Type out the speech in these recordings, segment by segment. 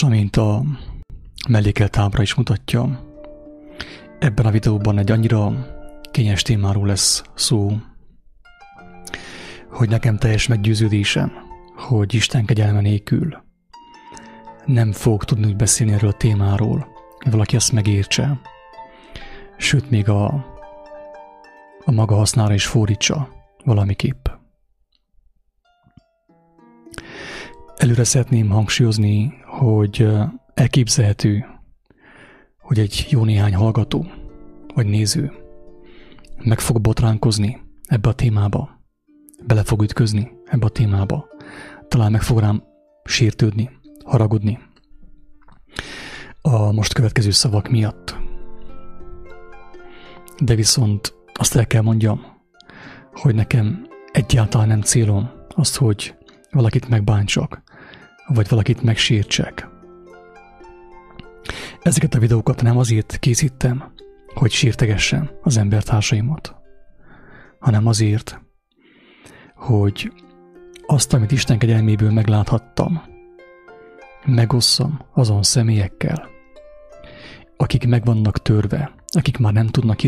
Amint a mellékelt ábra is mutatja, ebben a videóban egy annyira kényes témáról lesz szó, hogy nekem teljes meggyőződésem, hogy Isten kegyelme nélkül nem fog tudni beszélni erről a témáról, hogy valaki ezt megértse, sőt még a, a maga hasznára is fordítsa valamiképp. Előre szeretném hangsúlyozni, hogy elképzelhető, hogy egy jó néhány hallgató vagy néző meg fog botránkozni ebbe a témába, bele fog ütközni ebbe a témába, talán meg fog rám sértődni, haragudni a most következő szavak miatt. De viszont azt el kell mondjam, hogy nekem egyáltalán nem célom azt, hogy valakit megbántsak, vagy valakit megsértsek. Ezeket a videókat nem azért készítem, hogy sértegessem az embertársaimat, hanem azért, hogy azt, amit Isten kegyelméből megláthattam, megosszam azon személyekkel, akik meg vannak törve, akik már nem tudnak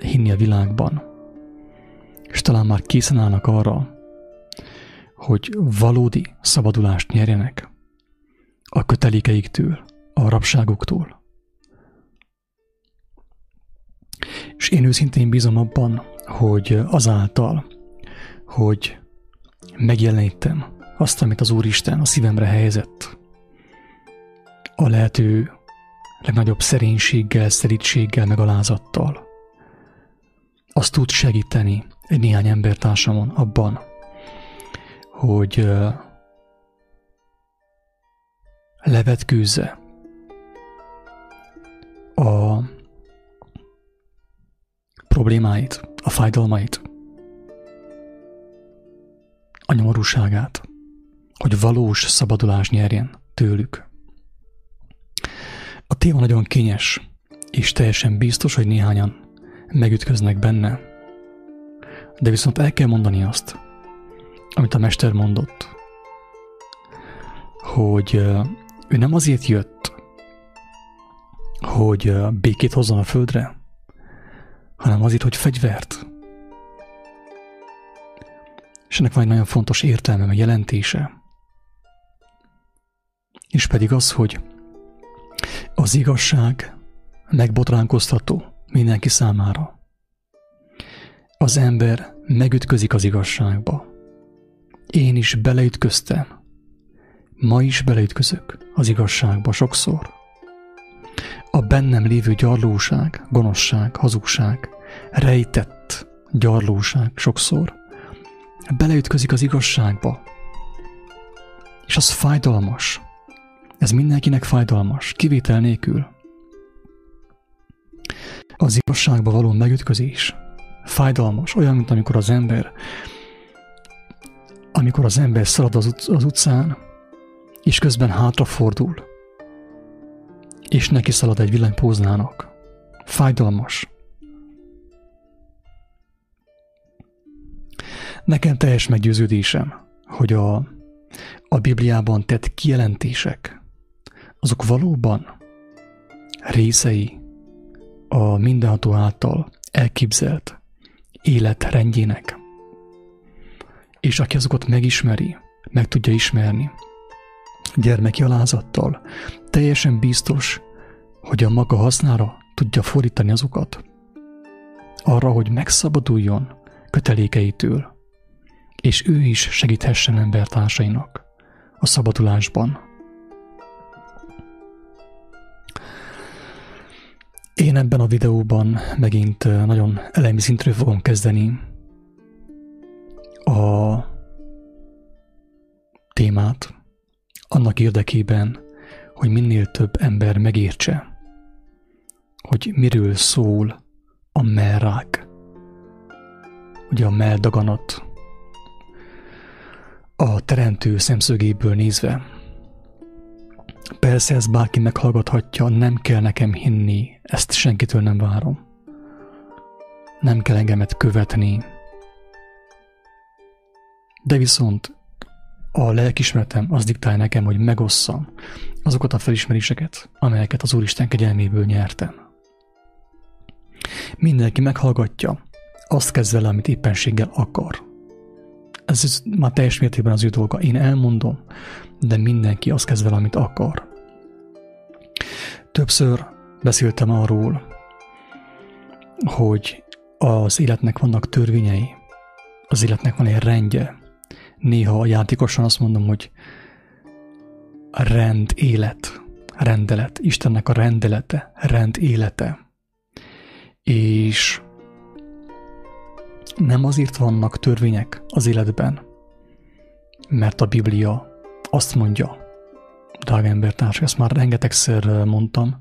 hinni a világban, és talán már készen állnak arra, hogy valódi szabadulást nyerjenek a kötelékeiktől, a rabságuktól. És én őszintén bízom abban, hogy azáltal, hogy megjelenítem azt, amit az Úristen a szívemre helyezett, a lehető legnagyobb szerénységgel, szerítséggel, megalázattal, azt tud segíteni egy néhány embertársamon abban, hogy levetkőzze a problémáit, a fájdalmait, a nyomorúságát, hogy valós szabadulás nyerjen tőlük. A téma nagyon kényes, és teljesen biztos, hogy néhányan megütköznek benne. De viszont el kell mondani azt, amit a mester mondott, hogy ő nem azért jött, hogy békét hozzon a földre, hanem azért, hogy fegyvert. És ennek van egy nagyon fontos értelme, a jelentése. És pedig az, hogy az igazság megbotránkoztató mindenki számára. Az ember megütközik az igazságba. Én is beleütköztem. Ma is beleütközök az igazságba sokszor. A bennem lévő gyarlóság, gonoszság, hazugság, rejtett gyarlóság sokszor beleütközik az igazságba. És az fájdalmas. Ez mindenkinek fájdalmas, kivétel nélkül. Az igazságba való megütközés fájdalmas, olyan, mint amikor az ember amikor az ember szalad az, utc- az utcán, és közben hátrafordul, és neki szalad egy villanypóznának. Fájdalmas. Nekem teljes meggyőződésem, hogy a, a Bibliában tett kijelentések, azok valóban részei a mindenható által elképzelt életrendjének. És aki azokat megismeri, meg tudja ismerni, gyermeki alázattal, teljesen biztos, hogy a maga hasznára tudja fordítani azokat. Arra, hogy megszabaduljon kötelékeitől, és ő is segíthessen embertársainak a szabadulásban. Én ebben a videóban megint nagyon elemi szintről fogom kezdeni témát, annak érdekében, hogy minél több ember megértse, hogy miről szól a merrák, ugye a meldaganat, a teremtő szemszögéből nézve. Persze ezt bárki meghallgathatja, nem kell nekem hinni, ezt senkitől nem várom. Nem kell engemet követni. De viszont a lelkismeretem az diktálja nekem, hogy megosszam azokat a felismeréseket, amelyeket az Úristen kegyelméből nyertem. Mindenki meghallgatja, azt kezd vele, amit éppenséggel akar. Ez már teljes mértékben az ő dolga. Én elmondom, de mindenki azt kezd vele, amit akar. Többször beszéltem arról, hogy az életnek vannak törvényei, az életnek van egy rendje. Néha a játékosan azt mondom, hogy rend, élet, rendelet, Istennek a rendelete, rend élete. És nem azért vannak törvények az életben, mert a Biblia azt mondja, drága embertárs, ezt már rengetegszer mondtam,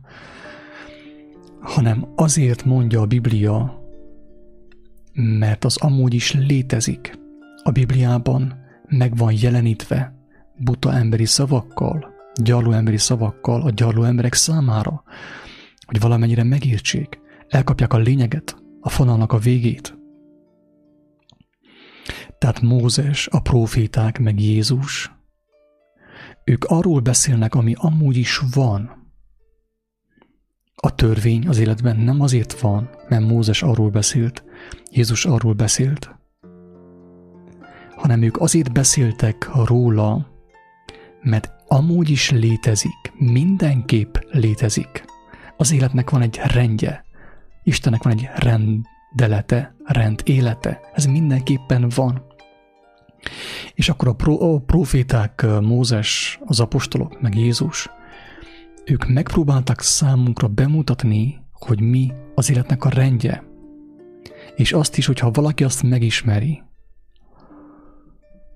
hanem azért mondja a Biblia, mert az amúgy is létezik. A Bibliában meg van jelenítve buta emberi szavakkal, gyarló emberi szavakkal a gyarló emberek számára, hogy valamennyire megértsék, elkapják a lényeget, a fonalnak a végét. Tehát Mózes, a proféták, meg Jézus, ők arról beszélnek, ami amúgy is van. A törvény az életben nem azért van, mert Mózes arról beszélt, Jézus arról beszélt, hanem ők azért beszéltek róla, mert amúgy is létezik, mindenképp létezik. Az életnek van egy rendje, Istennek van egy rendelete, rend élete, ez mindenképpen van. És akkor a, pro, a proféták, Mózes, az apostolok, meg Jézus, ők megpróbáltak számunkra bemutatni, hogy mi az életnek a rendje. És azt is, hogyha valaki azt megismeri,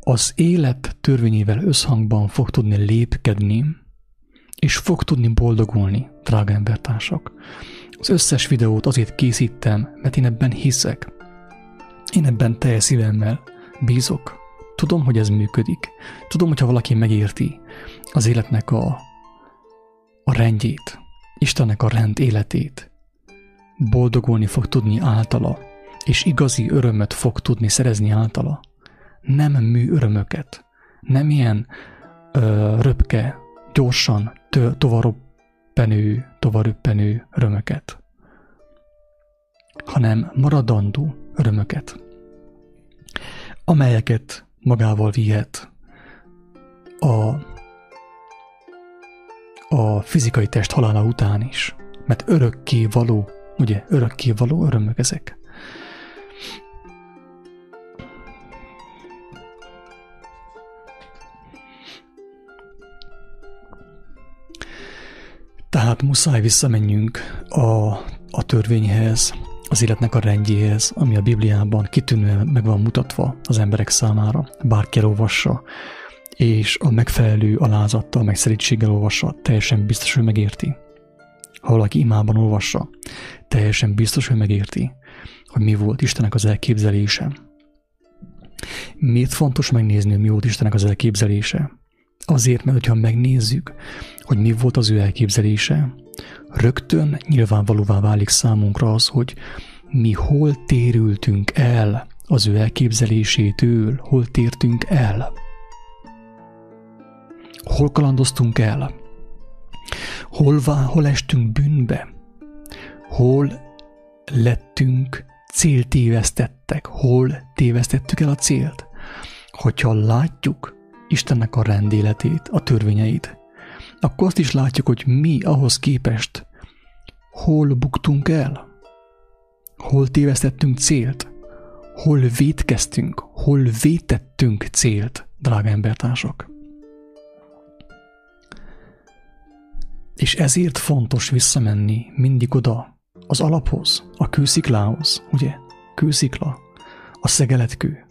az élet törvényével összhangban fog tudni lépkedni, és fog tudni boldogulni, drága embertársak. Az összes videót azért készítem, mert én ebben hiszek. Én ebben teljes szívemmel bízok. Tudom, hogy ez működik. Tudom, hogyha valaki megérti az életnek a, a rendjét, Istennek a rend életét, boldogulni fog tudni általa, és igazi örömöt fog tudni szerezni általa. Nem mű örömöket, nem ilyen ö, röpke, gyorsan tovaröppenő, tovaröppenő örömöket, hanem maradandó örömöket, amelyeket magával vihet a, a fizikai test halála után is, mert örökké való, ugye, örökké való örömök ezek. Tehát muszáj visszamenjünk a, a törvényhez, az életnek a rendjéhez, ami a Bibliában kitűnően meg van mutatva az emberek számára, bárki elolvassa, és a megfelelő alázattal, meg szerítséggel olvassa, teljesen biztos, hogy megérti. Ha valaki imában olvassa, teljesen biztos, hogy megérti, hogy mi volt Istennek az elképzelése. Miért fontos megnézni, hogy mi volt Istennek az elképzelése? Azért, mert hogyha megnézzük, hogy mi volt az ő elképzelése, rögtön nyilvánvalóvá válik számunkra az, hogy mi hol térültünk el az ő elképzelésétől, hol tértünk el. Hol kalandoztunk el? Hol, hol estünk bűnbe? Hol lettünk céltévesztettek? Hol tévesztettük el a célt? Hogyha látjuk, Istennek a rendéletét, a törvényeit, akkor azt is látjuk, hogy mi ahhoz képest hol buktunk el, hol tévesztettünk célt, hol vétkeztünk, hol vétettünk célt, drága embertársak. És ezért fontos visszamenni mindig oda, az alaphoz, a kősziklához, ugye? Kőszikla, a szegeletkő,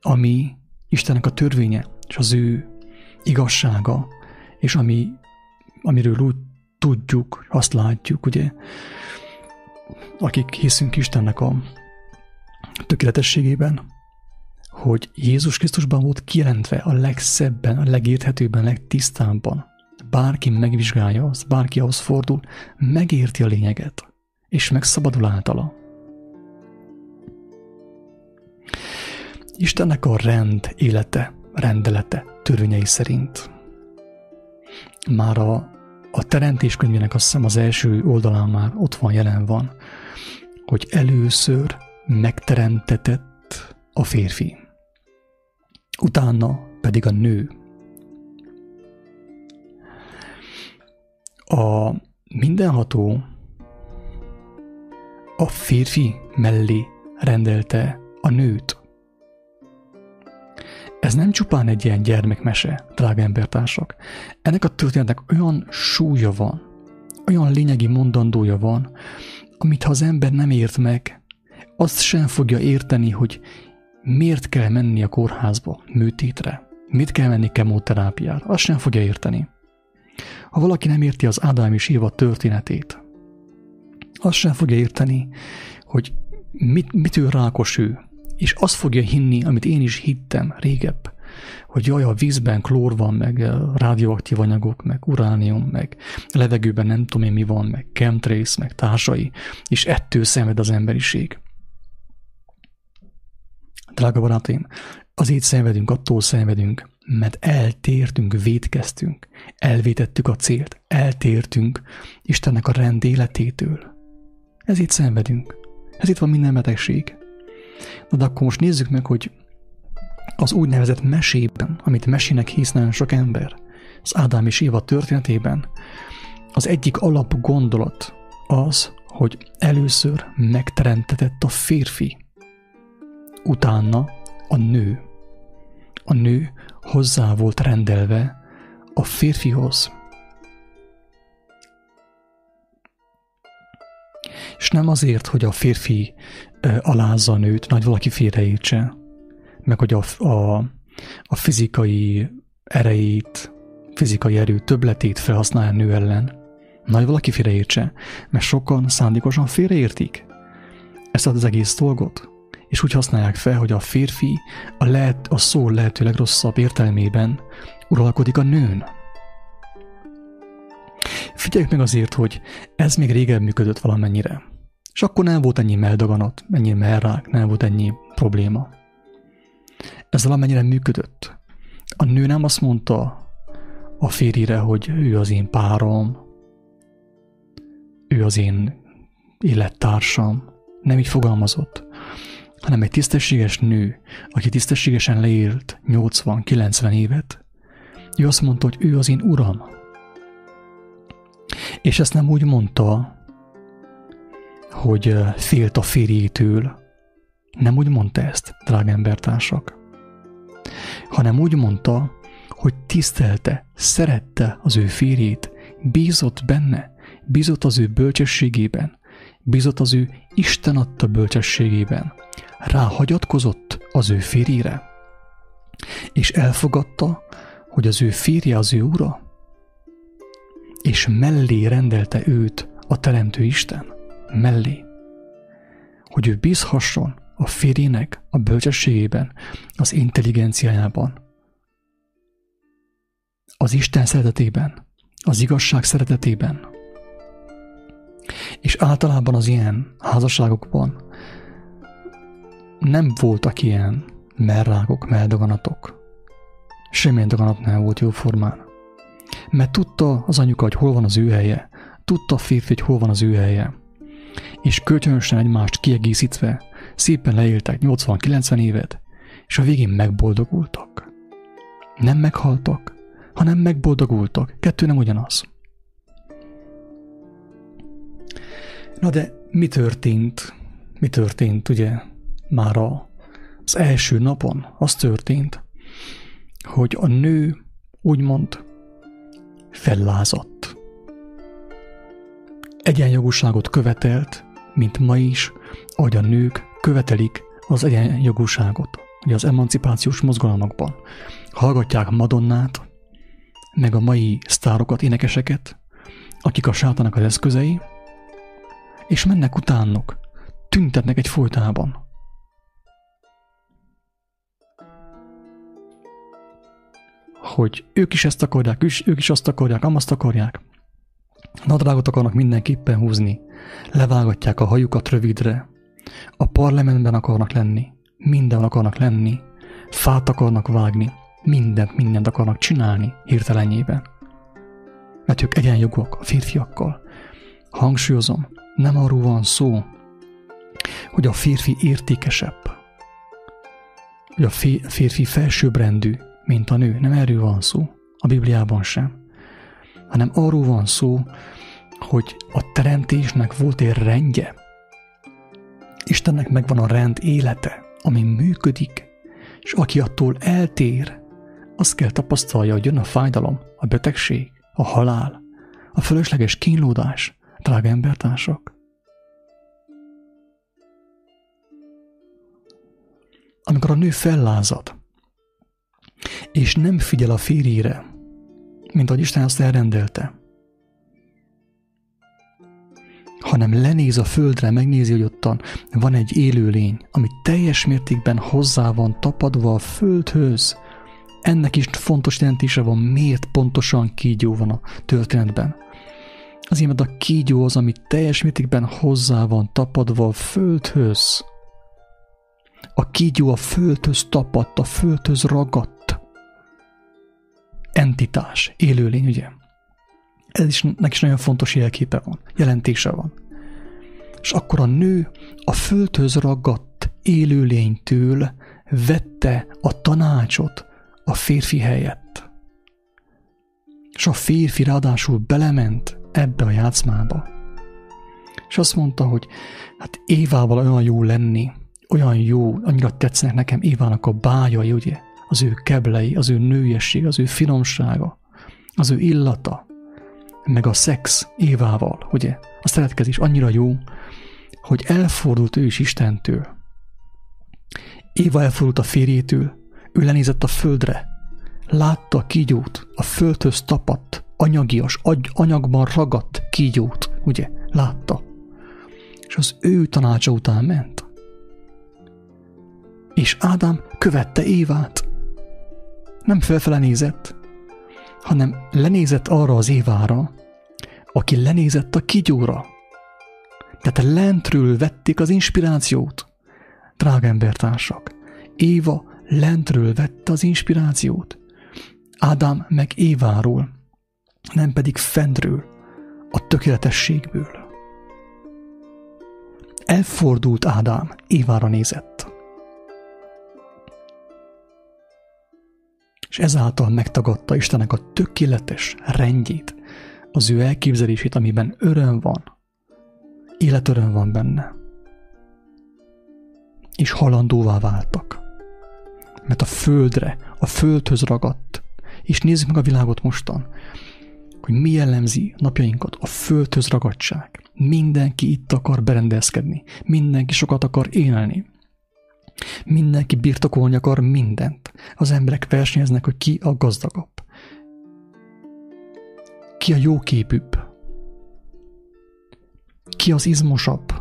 ami Istennek a törvénye, és az ő igazsága, és ami, amiről úgy tudjuk, azt látjuk, ugye, akik hiszünk Istennek a tökéletességében, hogy Jézus Krisztusban volt kijelentve a legszebben, a legérthetőbben, a legtisztábban. Bárki megvizsgálja azt, bárki ahhoz fordul, megérti a lényeget, és megszabadul általa. Istennek a rend élete rendelete, törvényei szerint. Már a, a teremtés könyvének azt hiszem az első oldalán már ott van, jelen van, hogy először megteremtetett a férfi. Utána pedig a nő. A mindenható a férfi mellé rendelte a nőt. Ez nem csupán egy ilyen gyermekmese, drága embertársak. Ennek a történetnek olyan súlya van, olyan lényegi mondandója van, amit ha az ember nem ért meg, azt sem fogja érteni, hogy miért kell menni a kórházba, műtétre, mit kell menni kemoterápiára, azt sem fogja érteni. Ha valaki nem érti az Ádám és Éva történetét, azt sem fogja érteni, hogy mit, mitől rákos ő, és azt fogja hinni, amit én is hittem régebb, hogy jaj, a vízben klór van, meg eh, rádióaktív anyagok, meg uránium, meg levegőben nem tudom én mi van, meg chemtrace, meg társai, és ettől szenved az emberiség. Drága barátaim, azért szenvedünk, attól szenvedünk, mert eltértünk, védkeztünk, elvétettük a célt, eltértünk Istennek a rend életétől. Ezért szenvedünk. Ez itt van minden betegség. Na de akkor most nézzük meg, hogy az úgynevezett mesében, amit mesének hisz nagyon sok ember, az Ádám és Éva történetében, az egyik alap gondolat az, hogy először megteremtetett a férfi, utána a nő. A nő hozzá volt rendelve a férfihoz. És nem azért, hogy a férfi alázza a nőt, nagy valaki félreértse, meg hogy a, a, a fizikai erejét, fizikai erő többletét felhasználja a nő ellen. Nagy valaki félreértse, mert sokan szándékosan félreértik ezt az egész dolgot, és úgy használják fel, hogy a férfi a, lehet, a szó lehetőleg rosszabb értelmében uralkodik a nőn. Figyeljük meg azért, hogy ez még régebb működött valamennyire. És akkor nem volt ennyi meldaganat, ennyi merrák, nem volt ennyi probléma. Ez valamennyire működött. A nő nem azt mondta a férjére, hogy ő az én párom, ő az én élettársam. Nem így fogalmazott, hanem egy tisztességes nő, aki tisztességesen leélt 80-90 évet, ő azt mondta, hogy ő az én uram. És ezt nem úgy mondta, hogy félt a férjétől. Nem úgy mondta ezt, drága embertársak, hanem úgy mondta, hogy tisztelte, szerette az ő férjét, bízott benne, bízott az ő bölcsességében, bízott az ő Isten adta bölcsességében, ráhagyatkozott az ő férjére, és elfogadta, hogy az ő férje az ő ura, és mellé rendelte őt a Teremtő Isten mellé, hogy ő bízhasson a férjének a bölcsességében, az intelligenciájában, az Isten szeretetében, az igazság szeretetében. És általában az ilyen házasságokban nem voltak ilyen merrágok, meldaganatok. Semmilyen daganat nem volt jóformán. Mert tudta az anyuka, hogy hol van az ő helye, tudta a férfi, hogy hol van az ő helye és kölcsönösen egymást kiegészítve szépen leéltek 80-90 évet, és a végén megboldogultak. Nem meghaltak, hanem megboldogultak. Kettő nem ugyanaz. Na de mi történt? Mi történt, ugye, már a, az első napon? Az történt, hogy a nő úgymond fellázadt. Egyenjogúságot követelt, mint ma is, ahogy a nők követelik az egyenjogúságot, ugye az emancipációs mozgalmakban. Hallgatják Madonnát, meg a mai sztárokat, énekeseket, akik a sátának az eszközei, és mennek utánuk, tüntetnek egy folytában. Hogy ők is ezt akarják, ők is azt akarják, amazt akarják. Nadrágot akarnak mindenképpen húzni, levágatják a hajukat rövidre, a parlamentben akarnak lenni, minden akarnak lenni, fát akarnak vágni, mindent, mindent akarnak csinálni hirtelenjében. Mert ők egyenjogúak a férfiakkal. Hangsúlyozom, nem arról van szó, hogy a férfi értékesebb, hogy a férfi felsőbbrendű, mint a nő. Nem erről van szó, a Bibliában sem. Hanem arról van szó, hogy a teremtésnek volt egy rendje. Istennek megvan a rend élete, ami működik, és aki attól eltér, azt kell tapasztalja, hogy jön a fájdalom, a betegség, a halál, a fölösleges kínlódás, drága embertársak. Amikor a nő fellázad, és nem figyel a férjére, mint ahogy Isten azt elrendelte, hanem lenéz a földre, megnézi, hogy ottan van egy élőlény, ami teljes mértékben hozzá van tapadva a földhöz. Ennek is fontos jelentése van, miért pontosan kígyó van a történetben. Azért, mert a kígyó az, ami teljes mértékben hozzá van tapadva a földhöz. A kígyó a földhöz tapadt, a földhöz ragadt. Entitás, élőlény, ugye? Ez is, neki is nagyon fontos jelképe van, jelentése van. És akkor a nő a földhöz ragadt élőlénytől vette a tanácsot a férfi helyett. És a férfi ráadásul belement ebbe a játszmába. És azt mondta, hogy hát Évával olyan jó lenni, olyan jó, annyira tetszenek nekem Évának a bájai, ugye? Az ő keblei, az ő nőiesség, az ő finomsága, az ő illata, meg a szex Évával, ugye? A szeretkezés annyira jó, hogy elfordult ő is Istentől. Éva elfordult a férjétől, ő lenézett a földre, látta a kígyót, a földhöz tapadt, anyagias, agy, anyagban ragadt kígyót, ugye? Látta. És az ő tanácsa után ment. És Ádám követte Évát. Nem felfele nézett, hanem lenézett arra az Évára, aki lenézett a kigyóra. Tehát lentről vették az inspirációt. Drága embertársak, Éva lentről vette az inspirációt. Ádám meg Éváról, nem pedig fentről, a tökéletességből. Elfordult Ádám, Évára nézett. És ezáltal megtagadta Istennek a tökéletes rendjét, az ő elképzelését, amiben öröm van, életöröm van benne. És halandóvá váltak. Mert a földre, a földhöz ragadt. És nézzük meg a világot mostan, hogy mi jellemzi napjainkat, a földhöz ragadság. Mindenki itt akar berendezkedni, mindenki sokat akar élni. Mindenki birtokolni akar mindent. Az emberek versenyeznek, hogy ki a gazdagabb. Ki a jóképűbb ki az izmosabb?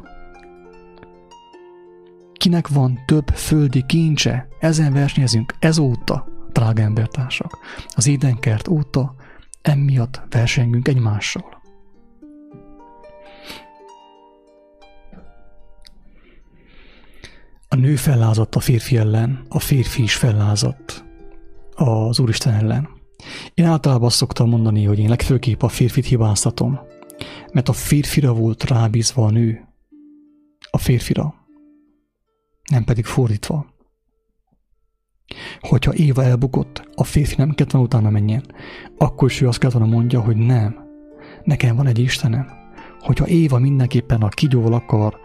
Kinek van több földi kincse? Ezen versenyezünk ezóta, drága embertársak. Az édenkert óta emiatt versengünk egymással. A nő fellázadt a férfi ellen, a férfi is fellázadt az Úristen ellen. Én általában azt szoktam mondani, hogy én legfőképp a férfit hibáztatom, mert a férfira volt rábízva a nő. A férfira. Nem pedig fordítva. Hogyha Éva elbukott, a férfi nem kellett volna utána menjen, akkor is ő azt kellett volna mondja, hogy nem. Nekem van egy Istenem. Hogyha Éva mindenképpen a kigyóval akar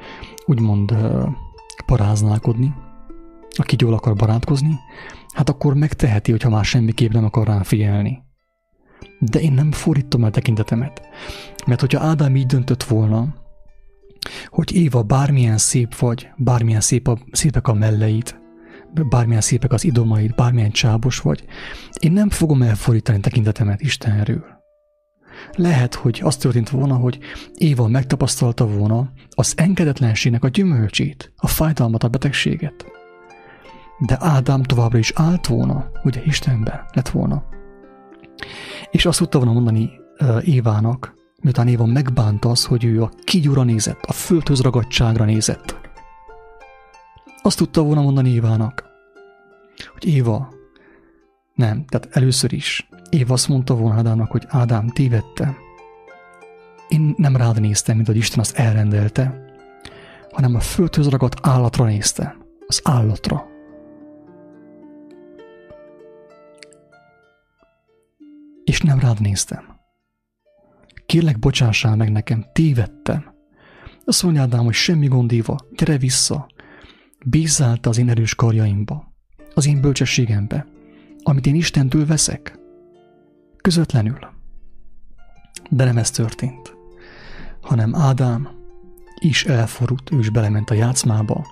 úgymond paráználkodni, a kigyóval akar barátkozni, hát akkor megteheti, hogyha már semmiképp nem akar rá figyelni. De én nem fordítom el tekintetemet. Mert hogyha Ádám így döntött volna, hogy Éva bármilyen szép vagy, bármilyen szép a, szépek a melleid, bármilyen szépek az idomaid, bármilyen csábos vagy, én nem fogom elfordítani tekintetemet Istenről. Lehet, hogy az történt volna, hogy Éva megtapasztalta volna az engedetlenségnek a gyümölcsét, a fájdalmat, a betegséget. De Ádám továbbra is állt volna, ugye Istenben lett volna. És azt tudta volna mondani Évának, miután Éva megbánta az, hogy ő a kigyúra nézett, a földhöz ragadtságra nézett. Azt tudta volna mondani Évának, hogy Éva, Nem, tehát először is. Év azt mondta volna Ádámnak, hogy Ádám, tévedtem. Én nem rád néztem, mint hogy Isten azt elrendelte, hanem a földhöz ragadt állatra néztem. Az állatra. És nem rád néztem. Kérlek, bocsássál meg nekem, tévedtem. Azt mondja Ádám, hogy semmi gond, Éva, gyere vissza. Bízzál az én erős karjaimba, az én bölcsességembe, amit én Istentől veszek. Közvetlenül. De nem ez történt, hanem Ádám is elforult, ő is belement a játszmába,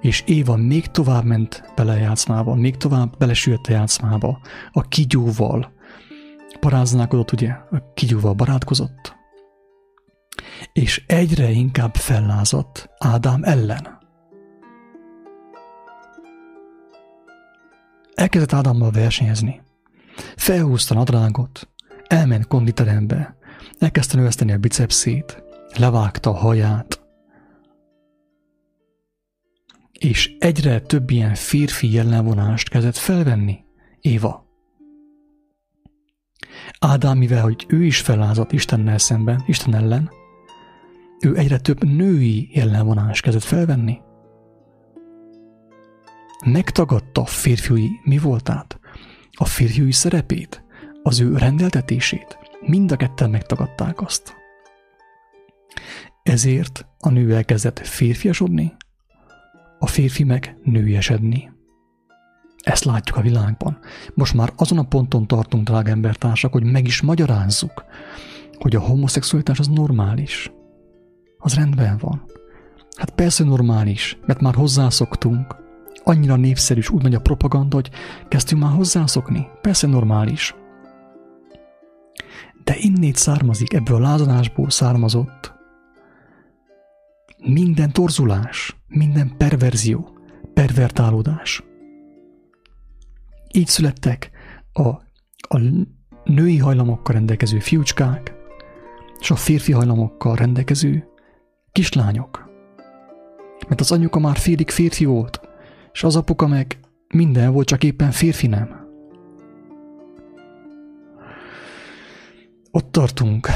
és Éva még tovább ment bele a játszmába, még tovább belesült a játszmába, a kigyóval, paráználkodott, ugye, a kigyúval barátkozott, és egyre inkább fellázadt Ádám ellen. Elkezdett Ádámmal versenyezni. Felhúzta nadrágot, elment konditerembe, elkezdte növeszteni a bicepszét, levágta a haját, és egyre több ilyen férfi jellemvonást kezdett felvenni Éva. Ádám, mivel hogy ő is felázott Istennel szemben, Isten ellen, ő egyre több női jellemvonás kezdett felvenni. Megtagadta a férfiúi mi voltát, a férfiúi szerepét, az ő rendeltetését. Mind a ketten megtagadták azt. Ezért a nő elkezdett férfiasodni, a férfi meg nőiesedni. Ezt látjuk a világban. Most már azon a ponton tartunk, drága embertársak, hogy meg is magyarázzuk, hogy a homoszexualitás az normális. Az rendben van. Hát persze normális, mert már hozzászoktunk. Annyira népszerű, és úgy megy a propaganda, hogy kezdtünk már hozzászokni. Persze normális. De innét származik, ebből a lázadásból származott minden torzulás, minden perverzió, pervertálódás. Így születtek a, a női hajlamokkal rendelkező fiúcskák, és a férfi hajlamokkal rendelkező kislányok. Mert az anyuka már félig férfi volt, és az apuka meg minden volt, csak éppen férfi nem. Ott tartunk,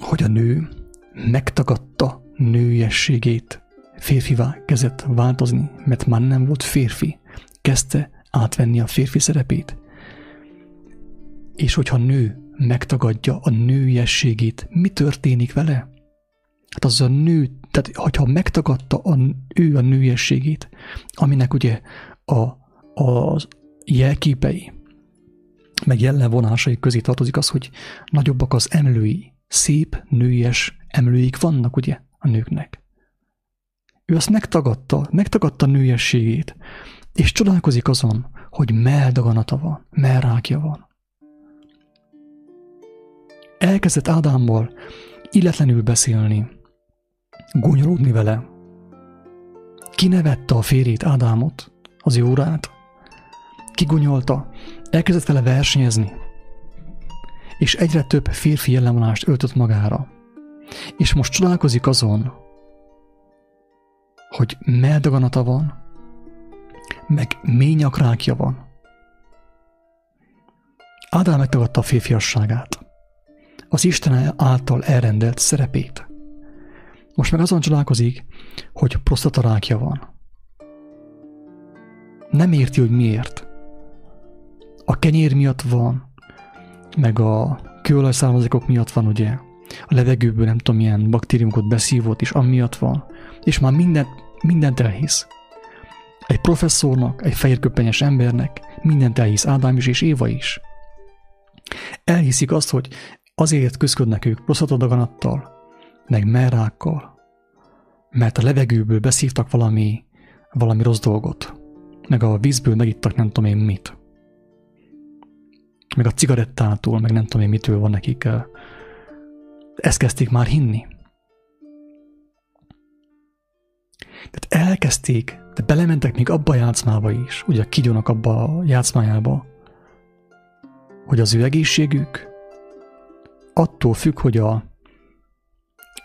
hogy a nő megtagadta nőiességét, férfivá kezdett változni, mert már nem volt férfi, kezdte átvenni a férfi szerepét. És hogyha nő megtagadja a nőiességét, mi történik vele? Hát az a nő, tehát hogyha megtagadta a, ő a nőiességét, aminek ugye a, a jelképei, meg jellemvonásai közé tartozik az, hogy nagyobbak az emlői, szép, nőies emlőik vannak ugye a nőknek. Ő azt megtagadta, megtagadta nőiességét, és csodálkozik azon, hogy meldaganata van, melrákja van. Elkezdett Ádámmal illetlenül beszélni, gonyolódni vele. Kinevette a férjét Ádámot, az órát, kigonyolta, elkezdett vele versenyezni, és egyre több férfi jellemvonást öltött magára. És most csodálkozik azon, hogy meldaganata van, meg mély nyakrákja van. Ádám megtagadta a férfiasságát, az Isten által elrendelt szerepét. Most meg azon csodálkozik, hogy prostatarákja van. Nem érti, hogy miért. A kenyér miatt van, meg a kőolajszármazékok miatt van, ugye? A levegőből nem tudom, milyen baktériumokat beszívott, és amiatt van. És már mindent, mindent elhisz. Egy professzornak, egy fehérköpenyes embernek mindent elhisz Ádám is és Éva is. Elhiszik azt, hogy azért küzdködnek ők prostatadaganattal, meg merrákkal, mert a levegőből beszívtak valami, valami rossz dolgot, meg a vízből megittak nem tudom én mit. Meg a cigarettától, meg nem tudom én mitől van nekik. Ezt kezdték már hinni. Tehát elkezdték, de belementek még abba a játszmába is, ugye kigyónak abba a játszmájába, hogy az ő egészségük attól függ, hogy a,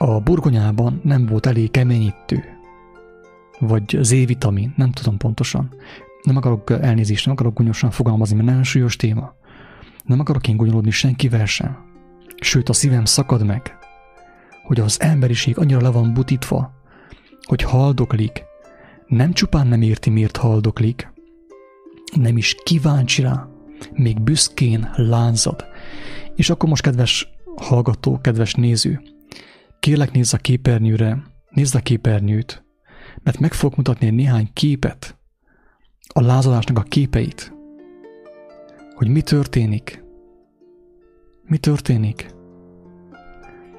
a burgonyában nem volt elég keményítő, vagy Z-vitamin, nem tudom pontosan. nem akarok elnézést, nem akarok gonyosan fogalmazni, mert nagyon súlyos téma. Nem akarok én gonyolódni senkivel sem. Sőt, a szívem szakad meg, hogy az emberiség annyira le van butítva, hogy haldoklik. Nem csupán nem érti, miért haldoklik, nem is kíváncsi rá, még büszkén lánzad. És akkor most, kedves hallgató, kedves néző, kérlek nézz a képernyőre, nézd a képernyőt, mert meg fogok mutatni néhány képet, a lázadásnak a képeit, hogy mi történik. Mi történik?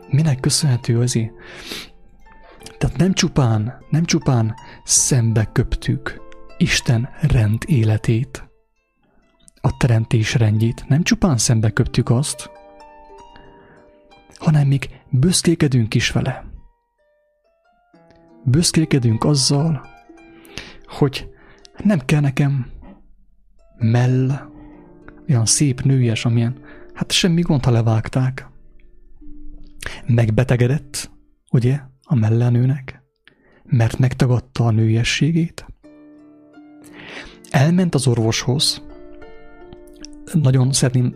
Minek köszönhető azért? Tehát nem csupán, nem csupán szembe köptük Isten rend életét, a teremtés rendjét, nem csupán szembe köptük azt, hanem még büszkékedünk is vele. Büszkékedünk azzal, hogy nem kell nekem mell, olyan szép nőjes, amilyen, hát semmi gond, ha levágták. Megbetegedett, ugye, a mellenőnek, mert megtagadta a nőiességét. Elment az orvoshoz, nagyon szeretném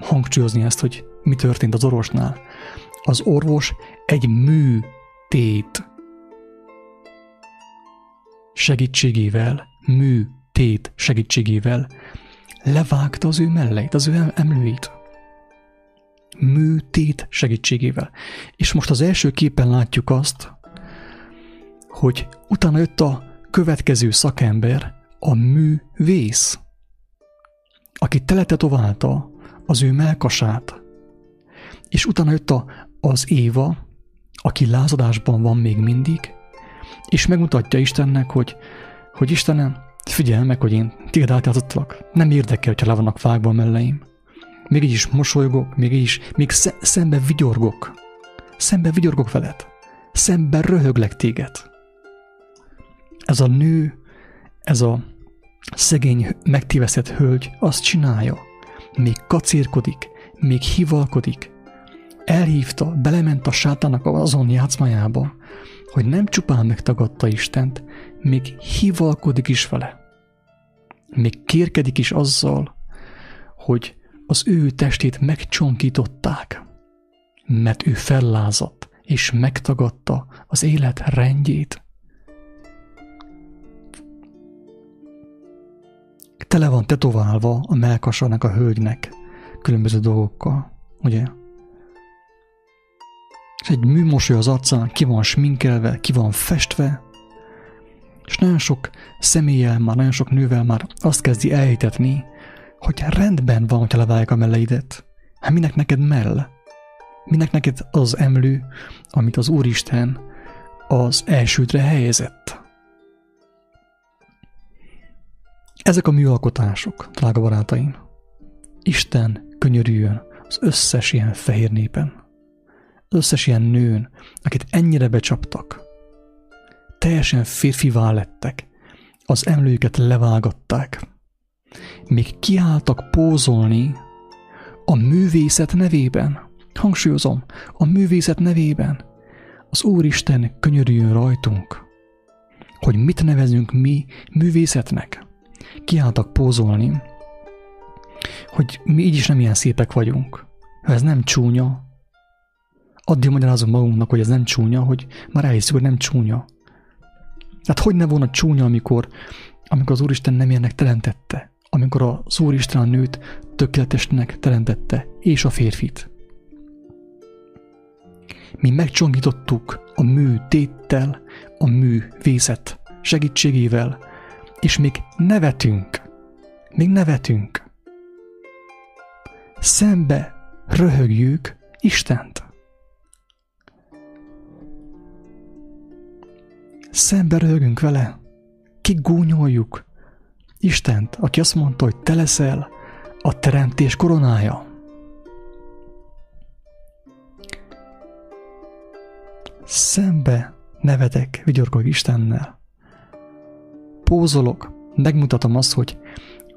hangsúlyozni ezt, hogy mi történt az orvosnál. Az orvos egy műtét segítségével, műtét segítségével levágta az ő melleit, az ő emlőit. Műtét segítségével. És most az első képen látjuk azt, hogy utána jött a következő szakember, a művész, aki teletetoválta az ő melkasát, és utána jött a, az Éva, aki lázadásban van még mindig, és megmutatja Istennek, hogy, hogy Istenem, figyelj meg, hogy én téged átjátszottalak. Nem érdekel, hogyha le vannak vágva melleim. Még így is mosolygok, még így is, még sze- szembe vigyorgok. Szembe vigyorgok veled. Szembe röhöglek téged. Ez a nő, ez a szegény, megtévesztett hölgy azt csinálja. Még kacérkodik, még hivalkodik. Elhívta, belement a sátának azon játszmájába, hogy nem csupán megtagadta Istent, még hivalkodik is vele. Még kérkedik is azzal, hogy az ő testét megcsonkították, mert ő fellázadt és megtagadta az élet rendjét. Tele van tetoválva a melkasának a hölgynek különböző dolgokkal, ugye? És egy műmosoly az arcán, ki van sminkelve, ki van festve, és nagyon sok személlyel már, nagyon sok nővel már azt kezdi elhitetni, hogy rendben van, hogyha levágják a melleidet. Hát minek neked mell? Minek neked az emlő, amit az Úristen az elsődre helyezett? Ezek a műalkotások, drága barátaim. Isten könyörüljön az összes ilyen fehér népen az összes ilyen nőn, akit ennyire becsaptak, teljesen férfivá lettek, az emlőjüket levágatták, még kiálltak pózolni a művészet nevében. Hangsúlyozom, a művészet nevében. Az Úristen könyörüljön rajtunk, hogy mit nevezünk mi művészetnek. Kiálltak pózolni, hogy mi így is nem ilyen szépek vagyunk. Ha ez nem csúnya, addig magyarázom magunknak, hogy ez nem csúnya, hogy már elhiszük, hogy nem csúnya. Hát hogy ne volna csúnya, amikor, amikor az Úristen nem ilyennek teremtette, amikor az Úristen a nőt tökéletesnek teremtette, és a férfit. Mi megcsongítottuk a mű téttel, a mű vészet segítségével, és még nevetünk, még nevetünk. Szembe röhögjük Istent. Szembe rögünk vele, kigúnyoljuk Istent, aki azt mondta, hogy te leszel a teremtés koronája. Szembe nevetek, vigyorgok Istennel. Pózolok, megmutatom azt, hogy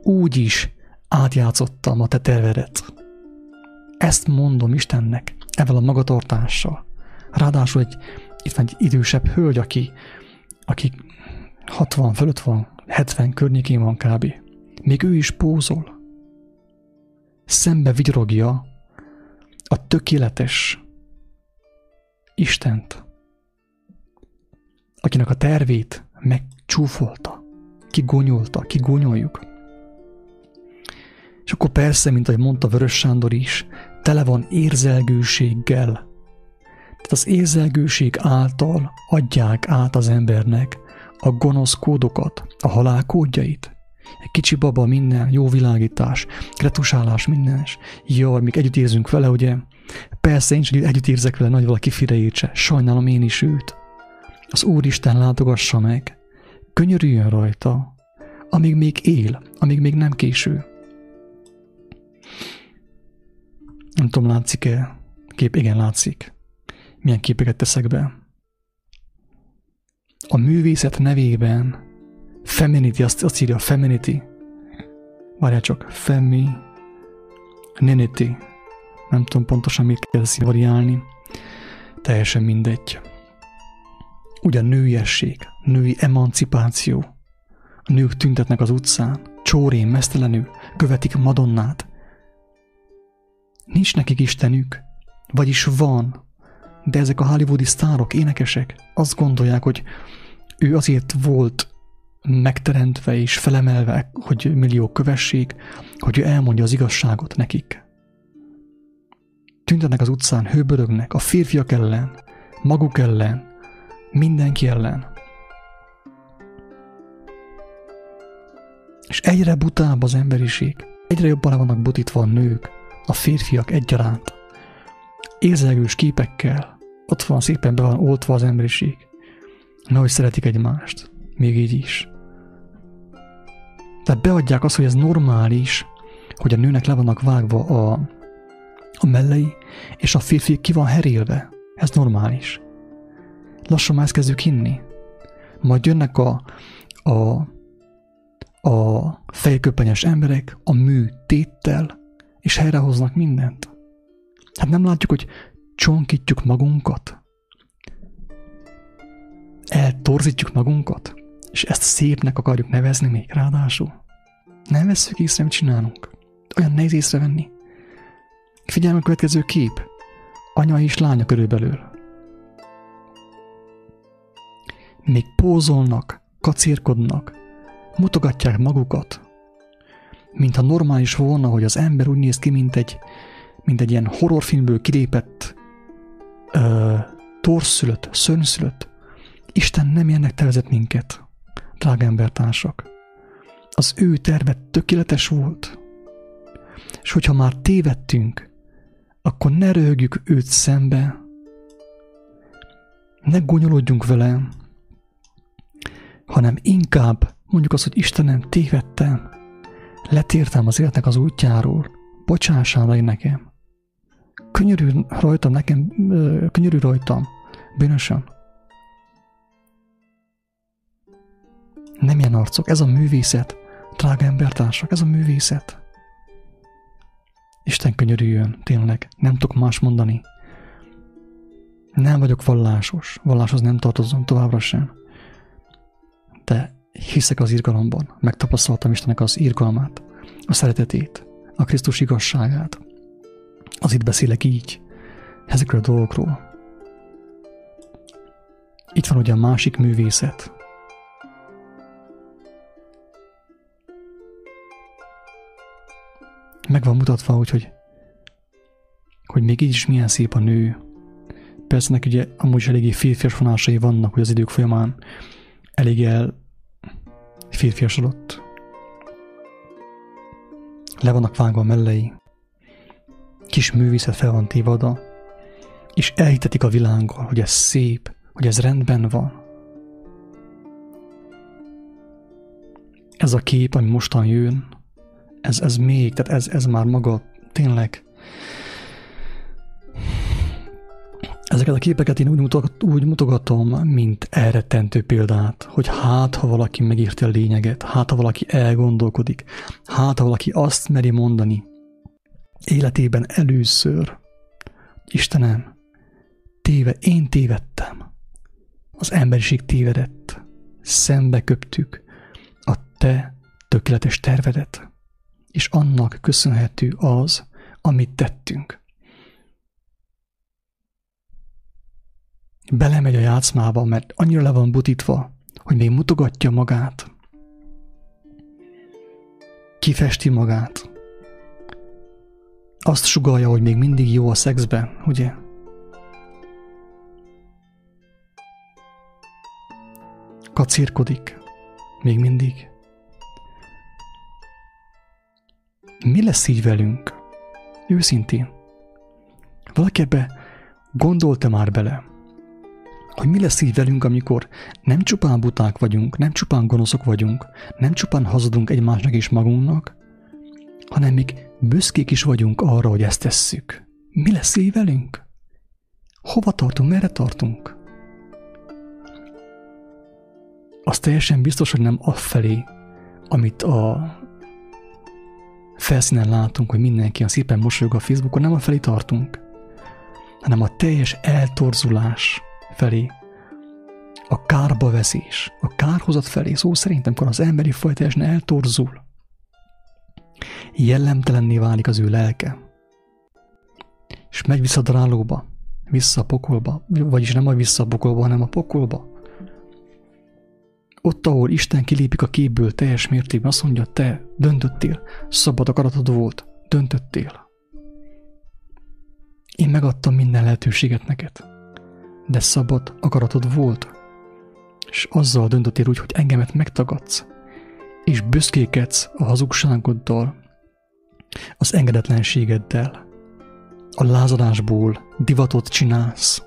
úgy is átjátszottam a te tervedet. Ezt mondom Istennek, ezzel a magatartással. Ráadásul egy, itt van egy idősebb hölgy, aki aki 60 fölött van, 70 környékén van kb. Még ő is pózol. Szembe vigyorogja a tökéletes Istent, akinek a tervét megcsúfolta, kigonyolta, kigonyoljuk. És akkor persze, mint ahogy mondta Vörös Sándor is, tele van érzelgőséggel. Tehát az érzelgőség által adják át az embernek a gonosz kódokat, a halál kódjait. Egy kicsi baba, minden, jó világítás, retusálás, minden. Jaj, még együtt érzünk vele, ugye? Persze, én is együtt érzek vele, nagy valaki fireírtse. Sajnálom én is őt. Az Úristen látogassa meg. Könyörüljön rajta, amíg még él, amíg még nem késő. Nem tudom, látszik-e? Kép, igen, látszik. Milyen képeket teszek be. A művészet nevében Feminity, azt, azt írja, Feminity. Várjál csak, Femi, Ninity. Nem tudom pontosan mit kell variálni. Teljesen mindegy. Ugye nőiesség, női emancipáció. A nők tüntetnek az utcán, csórén, mesztelenül, követik Madonnát. Nincs nekik istenük, vagyis van, de ezek a hollywoodi sztárok, énekesek azt gondolják, hogy ő azért volt megteremtve és felemelve, hogy milliók kövessék, hogy ő elmondja az igazságot nekik. Tüntetnek az utcán, hőbörögnek a férfiak ellen, maguk ellen, mindenki ellen. És egyre butább az emberiség, egyre jobban vannak butítva a nők, a férfiak egyaránt. Érzelgős képekkel, ott van szépen be van oltva az emberiség. Nehogy szeretik egymást, még így is. Tehát beadják azt, hogy ez normális, hogy a nőnek le vannak vágva a, a mellei, és a férfi ki van herélve. Ez normális. Lassan már ezt kezdjük hinni. Majd jönnek a, a, a fejköpenyes emberek a mű téttel, és helyrehoznak mindent. Hát nem látjuk, hogy csonkítjuk magunkat? Eltorzítjuk magunkat? És ezt szépnek akarjuk nevezni még ráadásul? Nem veszük észre, mit csinálunk. Olyan nehéz észrevenni. Figyelj a következő kép. Anya és lánya körülbelül. Még pózolnak, kacérkodnak, mutogatják magukat, mintha normális volna, hogy az ember úgy néz ki, mint egy, mint egy ilyen horrorfilmből kilépett torszülött, szörnyszülött. Isten nem ilyennek tervezett minket, drága embertársak. Az ő terve tökéletes volt. És hogyha már tévedtünk, akkor ne röhögjük őt szembe, ne gonyolodjunk vele, hanem inkább mondjuk azt, hogy Istenem, tévedtem, letértem az életnek az útjáról, bocsássál meg nekem. Könyörű rajtam nekem, könyörű rajtam, bűnösen. Nem ilyen arcok, ez a művészet, drága embertársak, ez a művészet. Isten könyörüljön, tényleg, nem tudok más mondani. Nem vagyok vallásos, valláshoz nem tartozom továbbra sem. De hiszek az irgalomban, megtapasztaltam Istennek az irgalmát, a szeretetét, a Krisztus igazságát. Az itt beszélek így, ezekről a dolgokról. Itt van ugye a másik művészet. Meg van mutatva, hogy, hogy, hogy még így is milyen szép a nő. Persze neki ugye amúgy is eléggé férfias vonásai vannak, hogy az idők folyamán elég el férfiasodott. Le vannak vágva a mellei, kis művészet fel van téve oda, és elhitetik a világgal, hogy ez szép, hogy ez rendben van. Ez a kép, ami mostan jön, ez, ez még, tehát ez, ez már maga tényleg Ezeket a képeket én úgy, mutogat, úgy mutogatom, mint elrettentő példát, hogy hát, ha valaki megírta a lényeget, hát, ha valaki elgondolkodik, hát, ha valaki azt meri mondani életében először, Istenem, téve, én tévedtem, az emberiség tévedett, szembe köptük a te tökéletes tervedet, és annak köszönhető az, amit tettünk. Belemegy a játszmába, mert annyira le van butítva, hogy még mutogatja magát. Kifesti magát. Azt sugalja, hogy még mindig jó a szexben, ugye? Kacérkodik. Még mindig. Mi lesz így velünk? Őszintén. Valaki ebbe gondolta már bele, hogy mi lesz így velünk, amikor nem csupán buták vagyunk, nem csupán gonoszok vagyunk, nem csupán hazudunk egymásnak és magunknak, hanem még büszkék is vagyunk arra, hogy ezt tesszük. Mi lesz így? Hova tartunk, merre tartunk? Az teljesen biztos, hogy nem afelé, amit a felszínen látunk, hogy mindenki a szépen mosolyog a Facebookon, nem a felé tartunk, hanem a teljes eltorzulás felé, a kárba veszés, a kárhozat felé, szó szerintem, amikor az emberi faj teljesen eltorzul, jellemtelenné válik az ő lelke, és megy vissza a drálóba, vissza a pokolba, vagyis nem a vissza a pokolba, hanem a pokolba, ott, ahol Isten kilépik a képből teljes mértékben, azt mondja, te döntöttél, szabad akaratod volt, döntöttél. Én megadtam minden lehetőséget neked, de szabad akaratod volt, és azzal döntöttél úgy, hogy engemet megtagadsz, és büszkékedsz a hazugságoddal, az engedetlenségeddel, a lázadásból divatot csinálsz,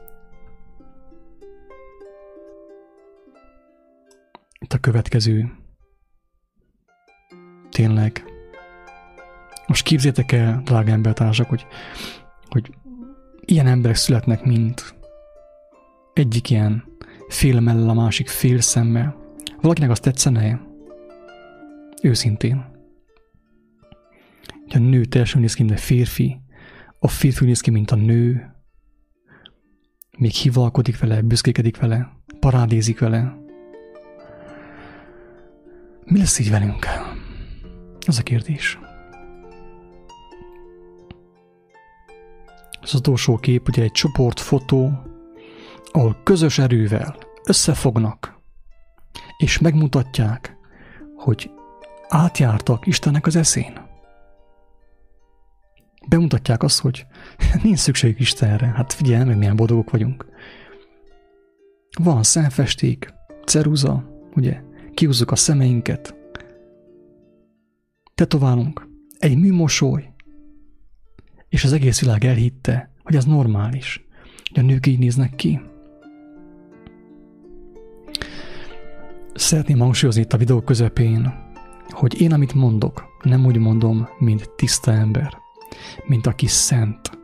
Itt a következő. Tényleg. Most képzétek el, drága embertársak, hogy, hogy ilyen emberek születnek, mint egyik ilyen fél mellel, a másik fél szemmel. Valakinek azt tetszene? Őszintén. Hogy a nő teljesen néz ki, mint a férfi, a férfi néz ki, mint a nő, még hivalkodik vele, büszkékedik vele, parádézik vele, mi lesz így velünk? Ez a kérdés. Az utolsó kép ugye egy csoportfotó, ahol közös erővel összefognak, és megmutatják, hogy átjártak Istennek az eszén. Bemutatják azt, hogy nincs szükség Istenre. Hát figyelj, meg milyen boldogok vagyunk. Van szemfesték, ceruza, ugye, kihúzzuk a szemeinket, tetoválunk egy műmosoly, és az egész világ elhitte, hogy ez normális, hogy a nők így néznek ki. Szeretném hangsúlyozni itt a videó közepén, hogy én, amit mondok, nem úgy mondom, mint tiszta ember, mint aki szent.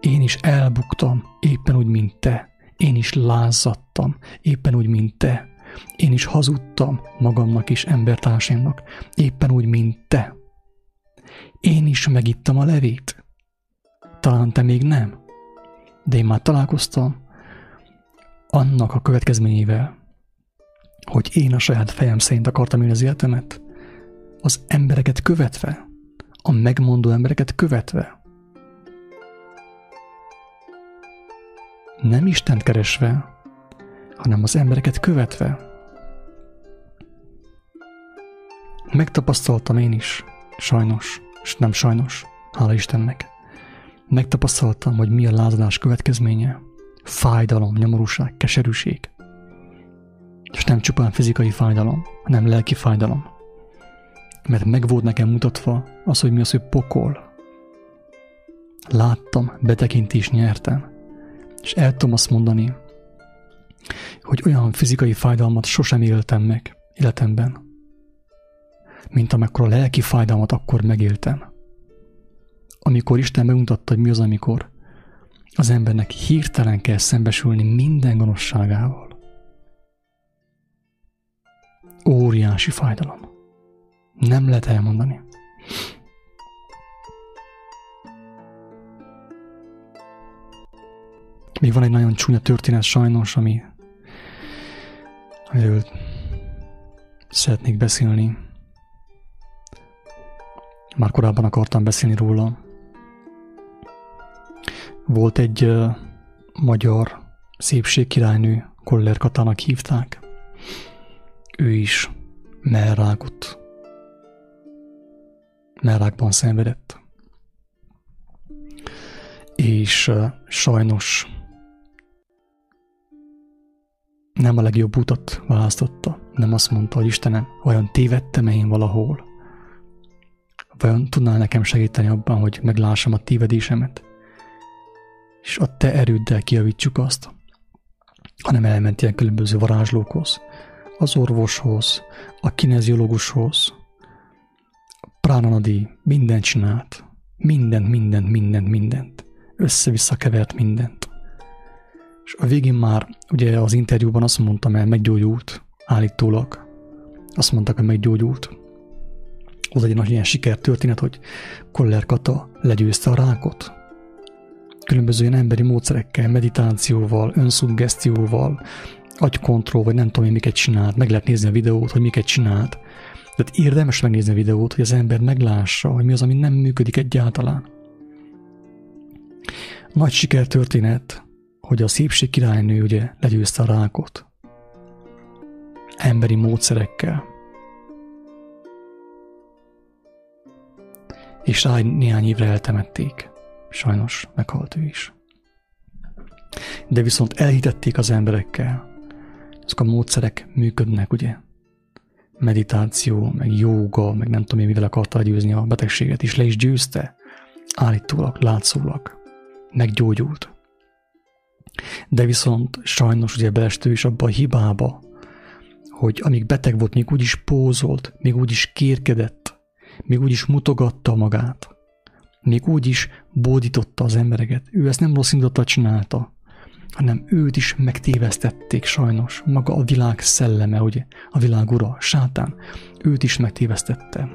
Én is elbuktam, éppen úgy, mint te. Én is lázadtam, éppen úgy, mint te. Én is hazudtam magamnak és embertársaimnak, éppen úgy, mint te. Én is megittam a levét. Talán te még nem, de én már találkoztam annak a következményével, hogy én a saját fejem szerint akartam élni az életemet, az embereket követve, a megmondó embereket követve. Nem Istent keresve, hanem az embereket követve. Megtapasztaltam én is, sajnos, és nem sajnos, hála Istennek. Megtapasztaltam, hogy mi a lázadás következménye. Fájdalom, nyomorúság, keserűség. És nem csupán fizikai fájdalom, hanem lelki fájdalom. Mert meg volt nekem mutatva az, hogy mi az, hogy pokol. Láttam, betekintést nyertem. És el tudom azt mondani, hogy olyan fizikai fájdalmat sosem éltem meg életemben, mint amikor a lelki fájdalmat akkor megéltem. Amikor Isten megmutatta, hogy mi az, amikor az embernek hirtelen kell szembesülni minden gonoszságával. Óriási fájdalom. Nem lehet elmondani. Még van egy nagyon csúnya történet sajnos, ami amiről szeretnék beszélni. Már korábban akartam beszélni róla. Volt egy uh, magyar szépségkirálynő, Koller Katának hívták. Ő is merrákot, merrákban szenvedett. És sajnos nem a legjobb utat választotta. Nem azt mondta, hogy Istenem, vajon tévedtem-e én valahol? Vajon tudnál nekem segíteni abban, hogy meglássam a tévedésemet? És a te erőddel kiavítsuk azt, hanem elment ilyen különböző varázslókhoz, az orvoshoz, a kineziológushoz, pránanadi mindent csinált, mindent, mindent, mindent, mindent, össze-vissza kevert mindent. És a végén már ugye az interjúban azt mondtam el, meggyógyult, állítólag. Azt mondták, hogy meggyógyult. Az egy nagy ilyen sikertörténet, hogy Koller Kata legyőzte a rákot. Különböző ilyen emberi módszerekkel, meditációval, önszuggesztióval, agykontroll, vagy nem tudom én miket csinált, meg lehet nézni a videót, hogy miket csinált. Tehát érdemes megnézni a videót, hogy az ember meglássa, hogy mi az, ami nem működik egyáltalán. Nagy sikertörténet, hogy a szépség királynő ugye legyőzte a rákot. Emberi módszerekkel. És rá néhány évre eltemették. Sajnos meghalt ő is. De viszont elhitették az emberekkel. Ezek a módszerek működnek, ugye? Meditáció, meg jóga, meg nem tudom én mivel akarta győzni a betegséget, és le is győzte. Állítólag, látszólag. Meggyógyult. De viszont sajnos ugye belestő is abba a hibába, hogy amíg beteg volt, még úgy is pózolt, még úgy is kérkedett, még úgy is mutogatta magát, még úgy is bódította az embereket. Ő ezt nem rossz indulattal csinálta, hanem őt is megtévesztették sajnos. Maga a világ szelleme, ugye, a világ ura, sátán, őt is megtévesztette.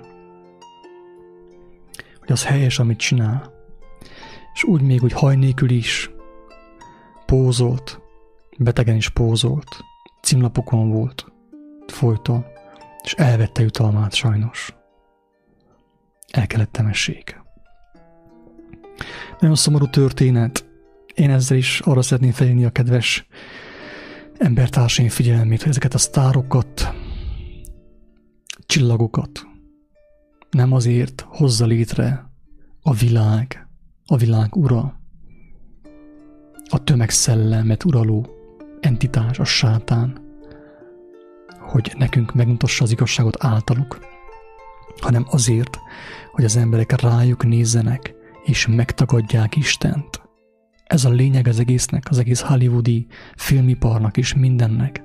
Hogy az helyes, amit csinál. És úgy még, hogy haj nélkül is, pózolt, betegen is pózolt, címlapokon volt, folyton, és elvette jutalmát sajnos. El kellett temessék. Nagyon szomorú történet. Én ezzel is arra szeretném felhívni a kedves embertársaim figyelmét, hogy ezeket a sztárokat, csillagokat nem azért hozza létre a világ, a világ ura, a tömegszellemet uraló entitás, a sátán, hogy nekünk megmutassa az igazságot általuk, hanem azért, hogy az emberek rájuk nézzenek, és megtagadják Istent. Ez a lényeg az egésznek, az egész hollywoodi filmiparnak és mindennek,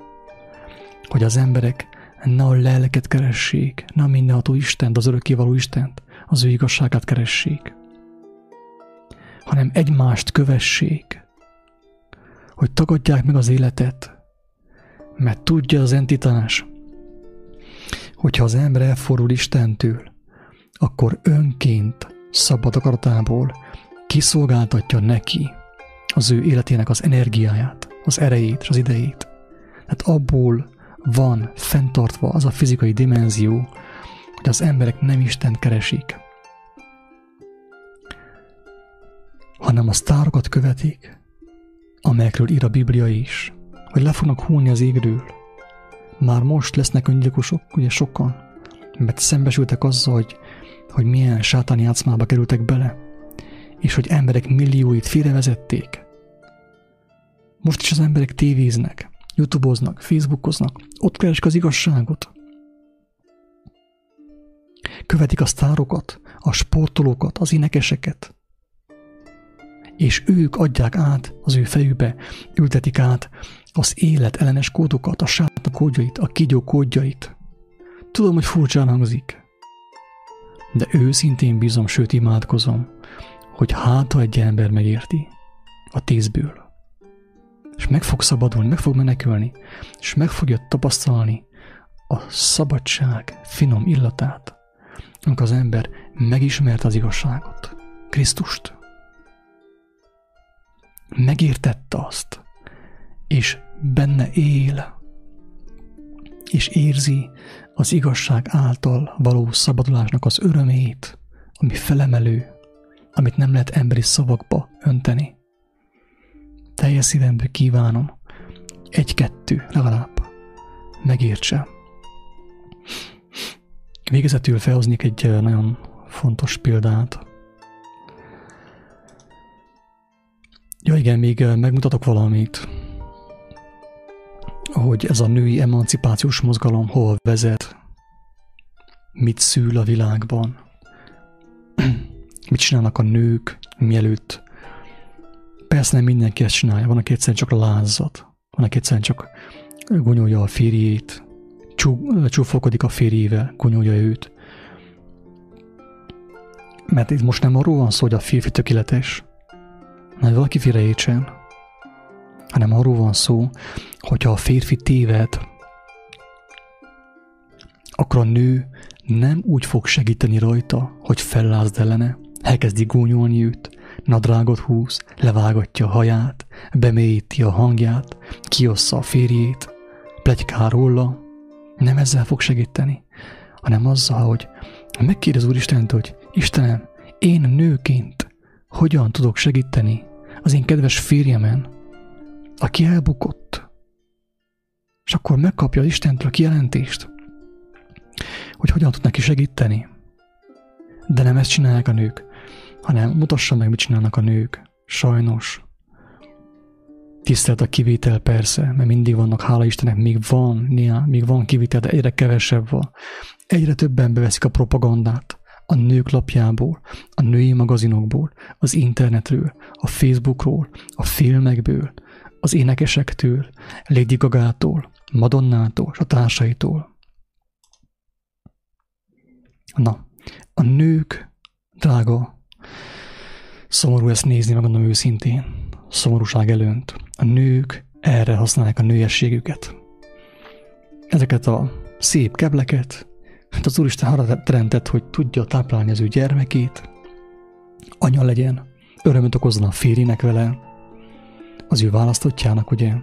hogy az emberek ne a lelket keressék, ne a mindenható Istent, az örökkévaló Istent, az ő igazságát keressék, hanem egymást kövessék, hogy tagadják meg az életet, mert tudja az entitás, hogyha az ember elfordul Istentől, akkor önként, szabad akaratából kiszolgáltatja neki az ő életének az energiáját, az erejét és az idejét. Tehát abból van fenntartva az a fizikai dimenzió, hogy az emberek nem Isten keresik, hanem a sztárokat követik, amelyekről ír a Biblia is, hogy le fognak húlni az égről. Már most lesznek öngyilkosok, ugye sokan, mert szembesültek azzal, hogy, hogy milyen sátáni játszmába kerültek bele, és hogy emberek millióit félrevezették. Most is az emberek tévéznek, youtuboznak, facebookoznak, ott keresik az igazságot. Követik a sztárokat, a sportolókat, az énekeseket, és ők adják át az ő fejükbe, ültetik át az élet ellenes kódokat, a sáta kódjait, a kígyó kódjait. Tudom, hogy furcsán hangzik, de őszintén bízom, sőt imádkozom, hogy hát, ha egy ember megérti a tízből, és meg fog szabadulni, meg fog menekülni, és meg fogja tapasztalni a szabadság finom illatát, amikor az ember megismerte az igazságot, Krisztust megértette azt, és benne él, és érzi az igazság által való szabadulásnak az örömét, ami felemelő, amit nem lehet emberi szavakba önteni. Teljes szívemből kívánom, egy-kettő legalább megértse. Végezetül felhoznék egy nagyon fontos példát. Ja igen, még megmutatok valamit, hogy ez a női emancipációs mozgalom hol vezet, mit szül a világban, mit csinálnak a nők, mielőtt. Persze nem mindenki ezt csinálja, van, aki egyszerűen csak lázzat, van, aki egyszerűen csak gonyolja a férjét, csúfokodik a férjével, gonyolja őt. Mert itt most nem arról van szó, hogy a férfi tökéletes, hogy valaki félreértsen, hanem arról van szó, hogyha a férfi téved, akkor a nő nem úgy fog segíteni rajta, hogy fellázd ellene, elkezdi gúnyolni őt, nadrágot húz, levágatja a haját, bemélyíti a hangját, kiossza a férjét, plegykál róla, nem ezzel fog segíteni, hanem azzal, hogy megkérdez Úristent, hogy Istenem, én nőként hogyan tudok segíteni az én kedves férjemen, aki elbukott. És akkor megkapja az Istentől a kijelentést, hogy hogyan tud neki segíteni. De nem ezt csinálják a nők, hanem mutassa meg, mit csinálnak a nők. Sajnos. Tisztelt a kivétel persze, mert mindig vannak, hála Istennek, még van, néha, még van kivétel, de egyre kevesebb van. Egyre többen beveszik a propagandát a nők lapjából, a női magazinokból, az internetről, a Facebookról, a filmekből, az énekesektől, Lady Gaga-tól, Madonnától és a társaitól. Na, a nők, drága, szomorú ezt nézni, megmondom őszintén, szomorúság előnt. A nők erre használják a nőiességüket. Ezeket a szép kebleket, hát az Úristen arra teremtett, hogy tudja táplálni az ő gyermekét, anya legyen, örömöt okozzon a férjének vele, az ő választottjának, ugye?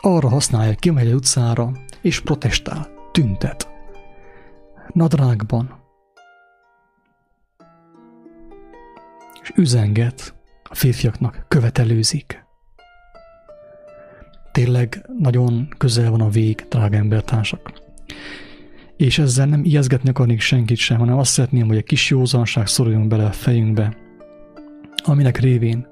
Arra használja, kimegy az utcára, és protestál, tüntet. Nadrágban. És üzenget a férfiaknak, követelőzik. Tényleg nagyon közel van a vég, drága embertársak. És ezzel nem ijeszgetni akarnék senkit sem, hanem azt szeretném, hogy egy kis józanság szoruljon bele a fejünkbe, aminek révén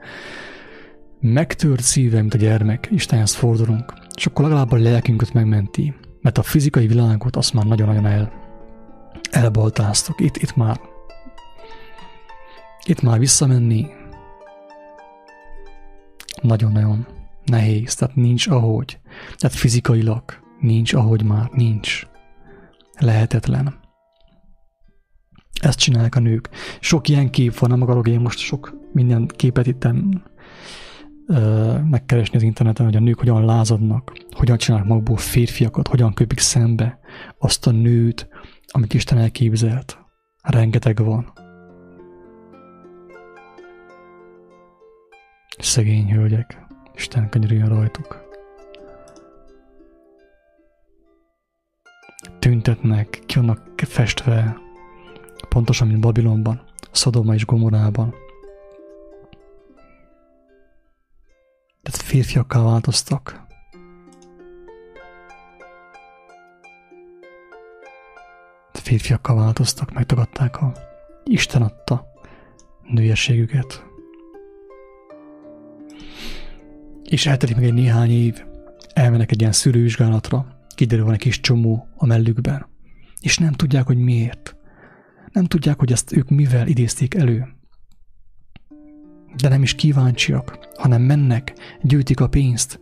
megtört szíve, mint a gyermek, Istenhez fordulunk, és akkor legalább a lelkünket megmenti, mert a fizikai világot azt már nagyon-nagyon el, elbaltáztuk. Itt, itt már itt már visszamenni nagyon-nagyon nehéz, tehát nincs ahogy. Tehát fizikailag nincs ahogy már, nincs. Lehetetlen. Ezt csinálják a nők. Sok ilyen kép van, nem akarok én most sok minden képet itten megkeresni az interneten, hogy a nők hogyan lázadnak, hogyan csinálnak magukból férfiakat, hogyan köpik szembe azt a nőt, amit Isten elképzelt. Rengeteg van. Szegény hölgyek, Isten könyörüljön rajtuk. Tüntetnek, ki vannak festve, pontosan, mint Babilonban, Szodoma és Gomorában. Tehát férfiakká változtak. Férfiakká változtak, megtagadták a Isten adta nőiességüket. És eltelik meg egy néhány év, elmennek egy ilyen szűrővizsgálatra, kiderül van egy kis csomó a mellükben, és nem tudják, hogy miért. Nem tudják, hogy ezt ők mivel idézték elő de nem is kíváncsiak, hanem mennek, gyűjtik a pénzt,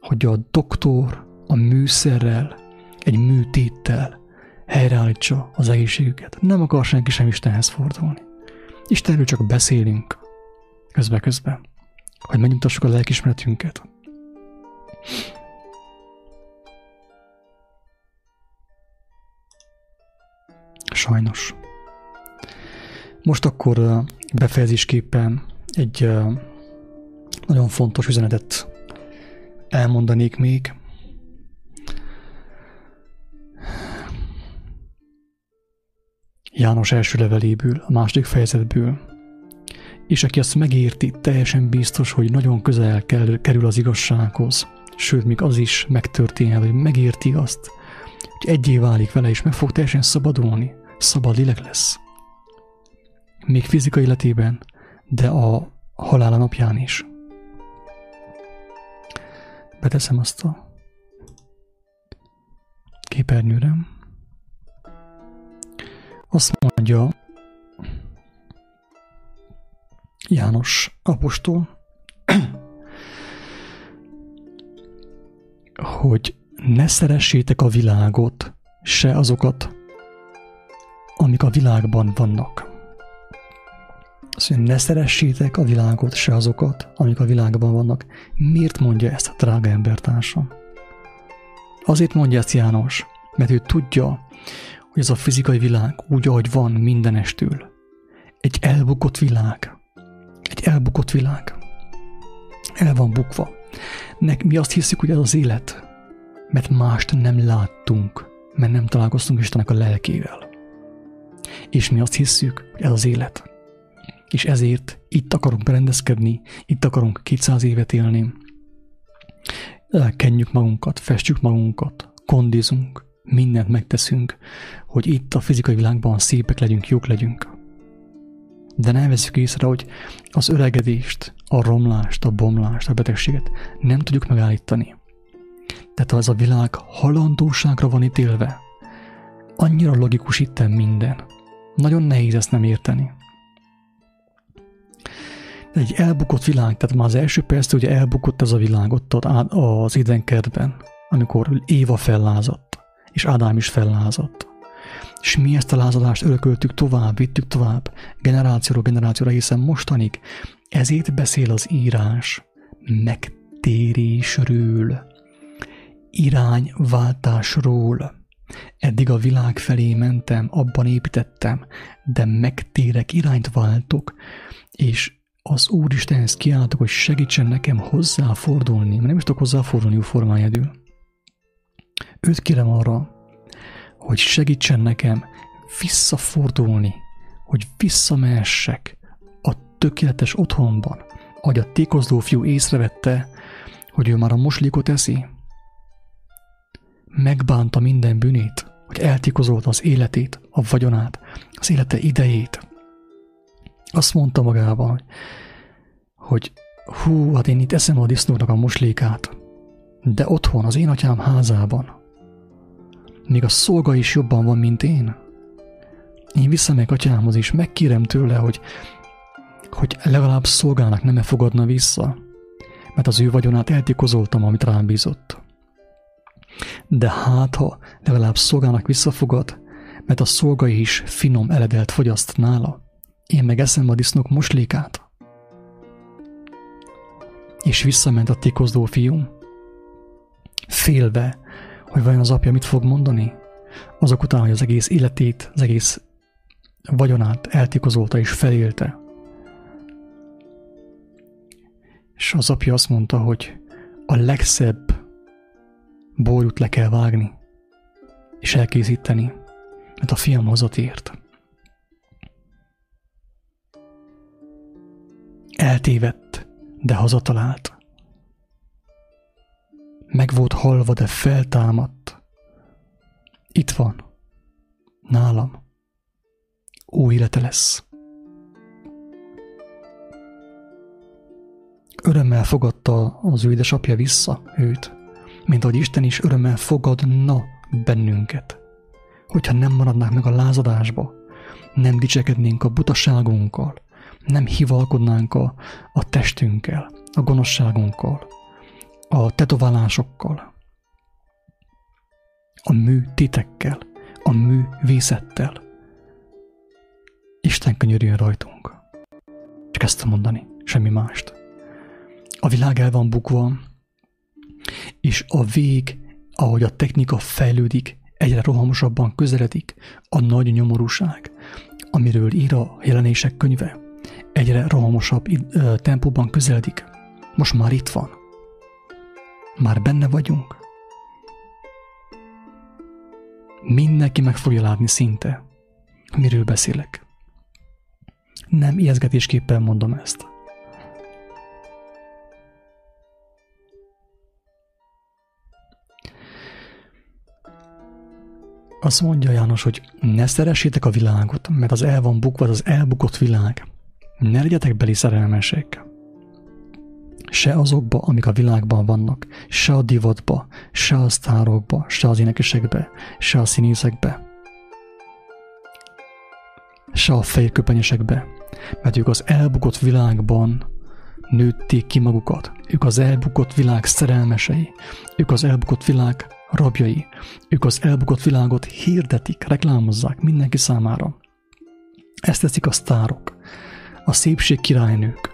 hogy a doktor a műszerrel, egy műtéttel helyreállítsa az egészségüket. Nem akar senki sem Istenhez fordulni. Istenről csak beszélünk közbe-közbe, hogy megnyugtassuk a lelkismeretünket. Sajnos. Most akkor befejezésképpen egy nagyon fontos üzenetet elmondanék még. János első leveléből, a második fejezetből, és aki azt megérti, teljesen biztos, hogy nagyon közel kerül az igazsághoz, sőt, még az is megtörténhet, hogy megérti azt, hogy egyé válik vele, és meg fog teljesen szabadulni, szabad lélek lesz. Még fizikai életében, de a halála napján is. Beteszem azt a képernyőre. Azt mondja János apostol, hogy ne szeressétek a világot, se azokat, amik a világban vannak. Mondja, ne szeressétek a világot, se azokat, amik a világban vannak. Miért mondja ezt a drága embertársam? Azért mondja ezt János, mert ő tudja, hogy ez a fizikai világ úgy, ahogy van mindenestül, egy elbukott világ. Egy elbukott világ. El van bukva. Nek mi azt hiszük, hogy ez az élet, mert mást nem láttunk, mert nem találkoztunk Istennek a lelkével. És mi azt hiszük, hogy ez az élet. És ezért itt akarunk berendezkedni, itt akarunk 200 évet élni. Kenjük magunkat, festjük magunkat, kondizunk, mindent megteszünk, hogy itt a fizikai világban szépek legyünk, jók legyünk. De nem veszük észre, hogy az öregedést, a romlást, a bomlást, a betegséget nem tudjuk megállítani. Tehát ha ez a világ halandóságra van ítélve, annyira logikus itten minden. Nagyon nehéz ezt nem érteni. Egy elbukott világ, tehát már az első perc, hogy elbukott ez a világ ott az édenkertben, amikor Éva fellázadt, és Ádám is fellázadt. És mi ezt a lázadást örököltük tovább, vittük tovább, generációról generációra, hiszen mostanig ezért beszél az írás megtérésről, irányváltásról. Eddig a világ felé mentem, abban építettem, de megtérek, irányt váltok, és az Úristenhez kiáltok, hogy segítsen nekem hozzáfordulni, mert nem is tudok hozzáfordulni formájádül. Őt kérem arra, hogy segítsen nekem visszafordulni, hogy visszamehessek a tökéletes otthonban, ahogy a tékozló fiú észrevette, hogy ő már a moslékot eszi. Megbánta minden bűnét, hogy eltikozolta az életét, a vagyonát, az élete idejét. Azt mondta magában, hogy hú, hát én itt eszem a disznónak a moslékát, de otthon, az én atyám házában, még a szolga is jobban van, mint én. Én visszamegyek atyámhoz, és megkérem tőle, hogy, hogy legalább szolgának nem -e fogadna vissza, mert az ő vagyonát eltikozoltam, amit rám bízott. De hát, ha legalább szolgának visszafogad, mert a szolga is finom eledelt fogyaszt nála, én meg eszem a disznók moslékát. És visszament a tikozló fiú, félve, hogy vajon az apja mit fog mondani, azok után, hogy az egész életét, az egész vagyonát eltikozolta és felélte. És az apja azt mondta, hogy a legszebb borút le kell vágni, és elkészíteni, mert a fiam hazatért. Eltévedt, de hazatalált. Meg volt halva, de feltámadt. Itt van. Nálam. Új élete lesz. Örömmel fogadta az ő édesapja vissza őt, mint ahogy Isten is örömmel fogadna bennünket. Hogyha nem maradnák meg a lázadásba, nem dicsekednénk a butaságunkkal, nem hivalkodnánk a, a testünkkel, a gonoszságunkkal, a tetoválásokkal, a mű titekkel, a mű vészettel. Isten könyörüljön rajtunk. Csak ezt tudom mondani, semmi mást. A világ el van bukva, és a vég, ahogy a technika fejlődik, egyre rohamosabban közeledik a nagy nyomorúság, amiről ír a jelenések könyve. Egyre rohamosabb tempóban közeledik. Most már itt van. Már benne vagyunk. Mindenki meg fogja látni szinte, miről beszélek. Nem ijeszgetésképpen mondom ezt. Azt mondja János, hogy ne szeressétek a világot, mert az el van bukva, az elbukott világ. Ne legyetek beli szerelmesek. Se azokba, amik a világban vannak, se a divatba, se a sztárokba, se az énekesekbe, se a színészekbe, se a fejköpenyesekbe, mert ők az elbukott világban nőtték ki magukat. Ők az elbukott világ szerelmesei, ők az elbukott világ rabjai. Ők az elbukott világot hirdetik, reklámozzák mindenki számára. Ezt teszik a sztárok, a szépség királynők,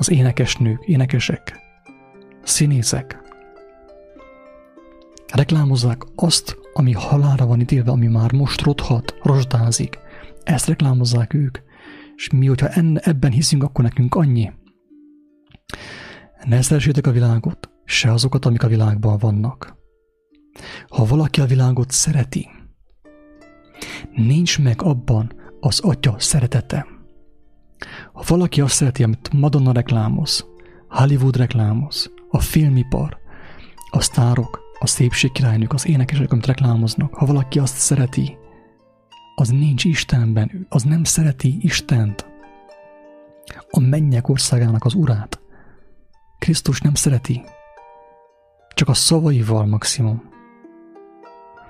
az énekesnők, énekesek, színészek. Reklámozzák azt, ami halára van ítélve, ami már most rothat, rozsdázik. Ezt reklámozzák ők. És mi, hogyha enne, ebben hiszünk, akkor nekünk annyi. Ne szeressétek a világot, se azokat, amik a világban vannak. Ha valaki a világot szereti, nincs meg abban az atya szeretete. Ha valaki azt szereti, amit Madonna reklámoz, Hollywood reklámoz, a filmipar, a sztárok, a szépségkirálynők, az énekesek, amit reklámoznak, ha valaki azt szereti, az nincs Istenben, az nem szereti Istent, a mennyek országának az urát. Krisztus nem szereti, csak a szavaival maximum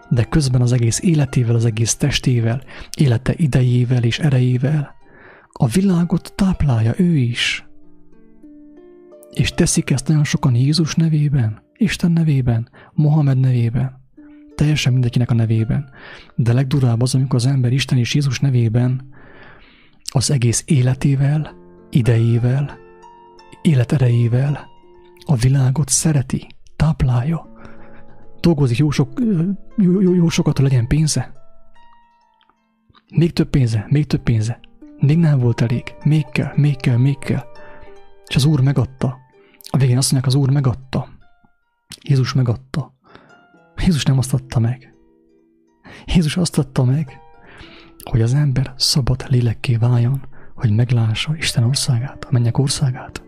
de közben az egész életével, az egész testével, élete idejével és erejével a világot táplálja ő is. És teszik ezt nagyon sokan Jézus nevében, Isten nevében, Mohamed nevében, teljesen mindenkinek a nevében. De legdurább az, amikor az ember Isten és Jézus nevében az egész életével, idejével, életerejével a világot szereti, táplálja, dolgozik jó, sok, jó, jó, jó sokat, hogy legyen pénze. Még több pénze, még több pénze. Még nem volt elég. Még kell, még kell, még kell. És az Úr megadta. A végén azt mondják, az Úr megadta. Jézus megadta. Jézus nem azt adta meg. Jézus azt adta meg, hogy az ember szabad lélekké váljon, hogy meglássa Isten országát, a mennyek országát.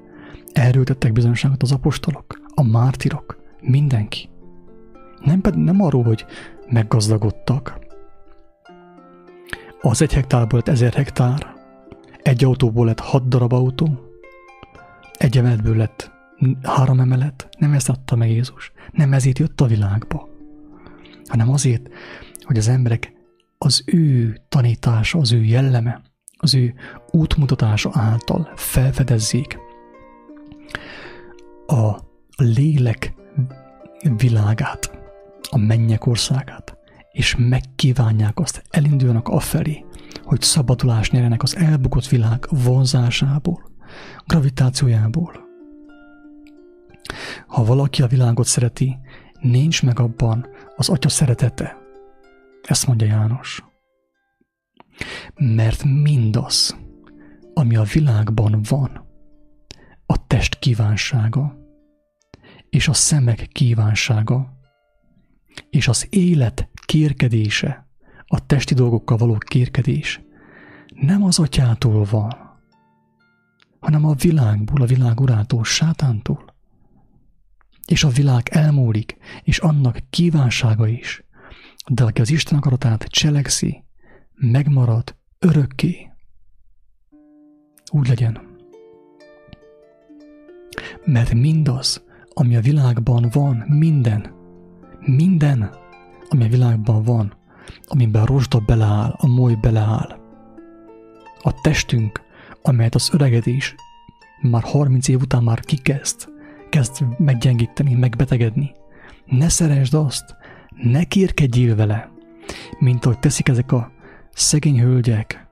Erről tettek bizonyságot az apostolok, a mártirok, mindenki. Nem, nem arról, hogy meggazdagodtak. Az egy hektárból lett ezer hektár, egy autóból lett hat darab autó, egy emeletből lett három emelet. Nem ezt adta meg Jézus. Nem ezért jött a világba, hanem azért, hogy az emberek az ő tanítása, az ő jelleme, az ő útmutatása által felfedezzék a lélek világát a mennyek országát, és megkívánják azt, elindulnak afelé, hogy szabadulást nyerjenek az elbukott világ vonzásából, gravitációjából. Ha valaki a világot szereti, nincs meg abban az atya szeretete. Ezt mondja János. Mert mindaz, ami a világban van, a test kívánsága és a szemek kívánsága, és az élet kérkedése, a testi dolgokkal való kérkedés nem az atyától van, hanem a világból, a világ urától, sátántól. És a világ elmúlik, és annak kívánsága is. De aki az Isten akaratát cselekszi, megmarad örökké. Úgy legyen. Mert mindaz, ami a világban van, minden, minden, ami a világban van, amiben rozsda beleáll, a moly beleáll, a testünk, amelyet az öregedés már 30 év után már kikezd, kezd meggyengíteni, megbetegedni. Ne szeresd azt, ne kérkedjél vele, mint ahogy teszik ezek a szegény hölgyek,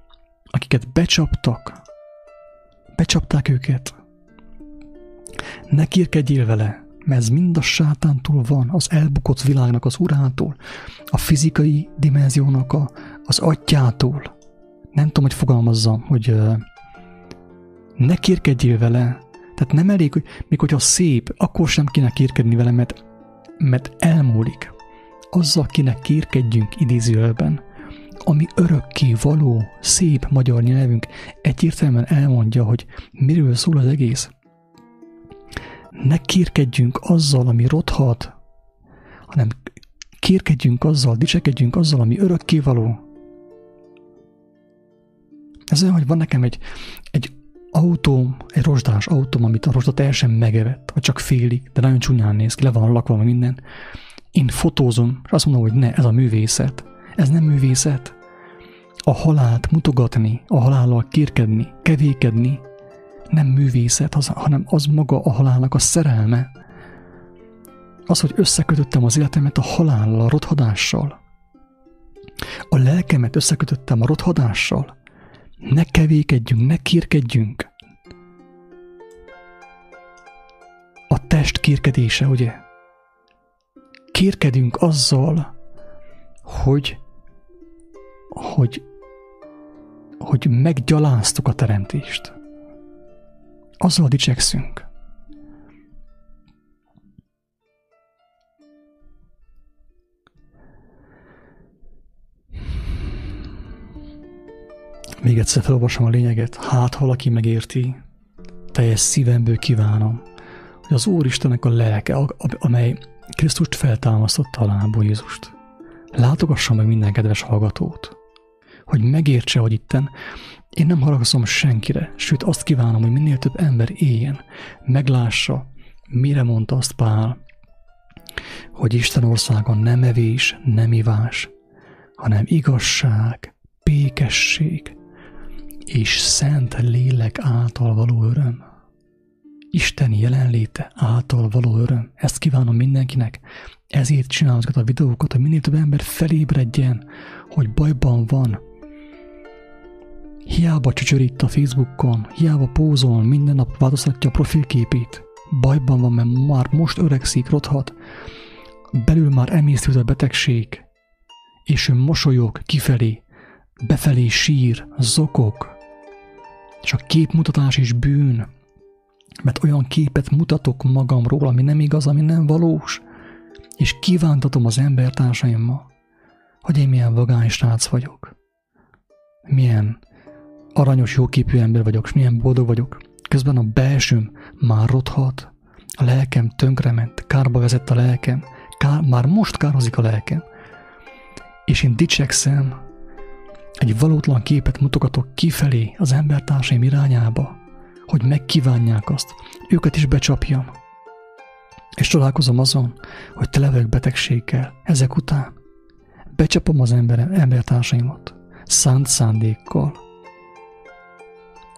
akiket becsaptak, becsapták őket. Ne kérkedjél vele, mert ez mind a sátántól van, az elbukott világnak az urától, a fizikai dimenziónak a, az atyától. Nem tudom, hogy fogalmazzam, hogy uh, ne kérkedjél vele, tehát nem elég, hogy még hogyha szép, akkor sem kéne kérkedni vele, mert, mert elmúlik. Azzal kéne kérkedjünk idézőjelben, ami örökké való, szép magyar nyelvünk egyértelműen elmondja, hogy miről szól az egész. Ne kérkedjünk azzal, ami rothat, hanem kérkedjünk azzal, dicsekedjünk azzal, ami örökké való. Ez olyan, hogy van nekem egy, egy autóm, egy rozsdás autóm, amit a rozsda teljesen megevett, vagy csak félig, de nagyon csúnyán néz ki, le van lakva minden. Én fotózom, és azt mondom, hogy ne, ez a művészet. Ez nem művészet. A halált mutogatni, a halállal kérkedni, kevékedni, nem művészet, hanem az maga a halálnak a szerelme. Az, hogy összekötöttem az életemet a halállal, a rothadással. A lelkemet összekötöttem a rothadással. Ne kevékedjünk, ne kérkedjünk. A test kérkedése, ugye? Kérkedünk azzal, hogy, hogy, hogy meggyaláztuk a teremtést. Azzal dicsekszünk. Még egyszer felolvasom a lényeget, hát valaki megérti, teljes szívemből kívánom, hogy az Úristenek a lelke, amely Krisztust feltámasztotta lábú Jézust, látogassa meg minden kedves hallgatót, hogy megértse, hogy itten én nem haragszom senkire, sőt azt kívánom, hogy minél több ember éljen, meglássa, mire mondta azt Pál, hogy Isten országon nem evés, nem ivás, hanem igazság, békesség, és szent lélek által való öröm. Isten jelenléte által való öröm. Ezt kívánom mindenkinek. Ezért csinálom a videókat, hogy minél több ember felébredjen, hogy bajban van. Hiába csöcsörít a Facebookon, hiába pózol, minden nap változtatja a profilképét. Bajban van, mert már most öregszik, rothat. Belül már emésztült a betegség, és ő mosolyog kifelé, befelé sír, zokog, és a képmutatás is bűn, mert olyan képet mutatok magamról, ami nem igaz, ami nem valós, és kívántatom az embertársaimmal, hogy én milyen vagány srác vagyok, milyen aranyos, jóképű ember vagyok, és milyen boldog vagyok. Közben a belsőm már rothat, a lelkem tönkrement, kárba vezett a lelkem, kár, már most kározik a lelkem. És én dicsekszem, egy valótlan képet mutogatok kifelé az embertársaim irányába, hogy megkívánják azt, őket is becsapjam. És találkozom azon, hogy tele vagyok betegséggel, ezek után. Becsapom az ember, embertársaimat, szánt szándékkal.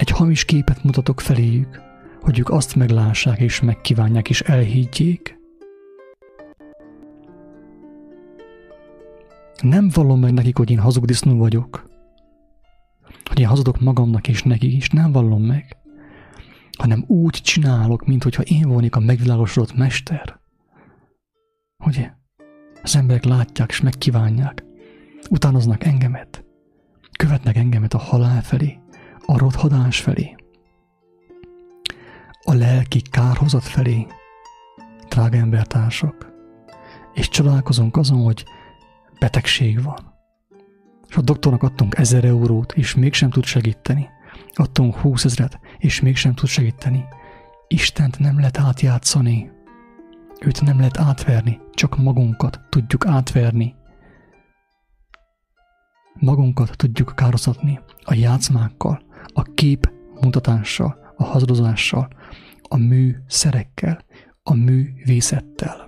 Egy hamis képet mutatok feléjük, hogy ők azt meglássák és megkívánják és elhiggyék. Nem vallom meg nekik, hogy én hazug disznó vagyok, hogy én hazudok magamnak és neki is, nem vallom meg, hanem úgy csinálok, mint én volnék a megvilágosodott mester. Ugye? Az emberek látják és megkívánják, utánoznak engemet, követnek engemet a halál felé, a rothadás felé, a lelki kárhozat felé, drága embertársak, és csodálkozunk azon, hogy betegség van, és a doktornak adtunk ezer eurót, és mégsem tud segíteni. Adtunk húszezret, és mégsem tud segíteni. Istent nem lehet átjátszani. Őt nem lehet átverni, csak magunkat tudjuk átverni. Magunkat tudjuk kározatni a játszmákkal, a kép mutatással, a hazadozással, a mű szerekkel, a művészettel,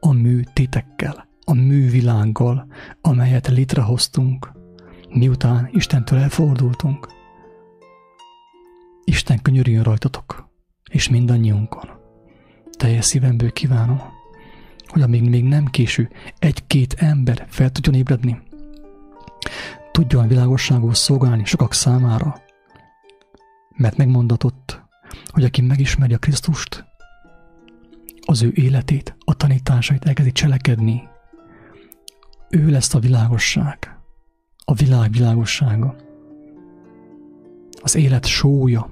a műtétekkel a művilággal, amelyet létrehoztunk, miután Istentől elfordultunk. Isten könyörüljön rajtatok, és mindannyiunkon. Teljes szívemből kívánom, hogy amíg még nem késő, egy-két ember fel tudjon ébredni, tudjon világosságos szolgálni sokak számára, mert megmondatott, hogy aki megismeri a Krisztust, az ő életét, a tanításait elkezdi cselekedni, ő lesz a világosság, a világ világossága, az élet sója,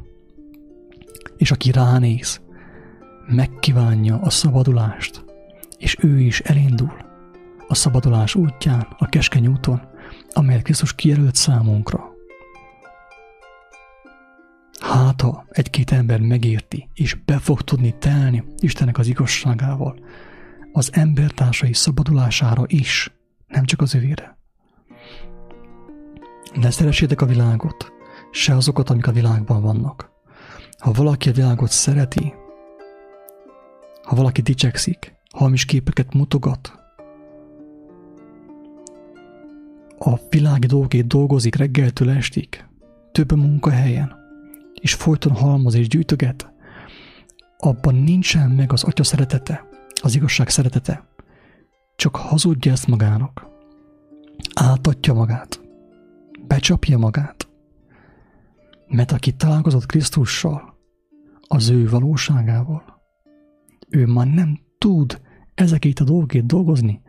és aki ránéz, megkívánja a szabadulást, és ő is elindul a szabadulás útján, a keskeny úton, amelyet Krisztus kijelölt számunkra. Hát, ha egy-két ember megérti, és be fog tudni telni Istennek az igazságával, az embertársai szabadulására is, nem csak az övére. Ne szeressétek a világot, se azokat, amik a világban vannak. Ha valaki a világot szereti, ha valaki dicsekszik, hamis képeket mutogat, a világi dolgét dolgozik reggeltől estig, több munkahelyen, és folyton halmoz és gyűjtöget, abban nincsen meg az atya szeretete, az igazság szeretete. Csak hazudja ezt magának. Áltatja magát. Becsapja magát. Mert aki találkozott Krisztussal, az ő valóságával, ő már nem tud ezekért a dolgokért dolgozni,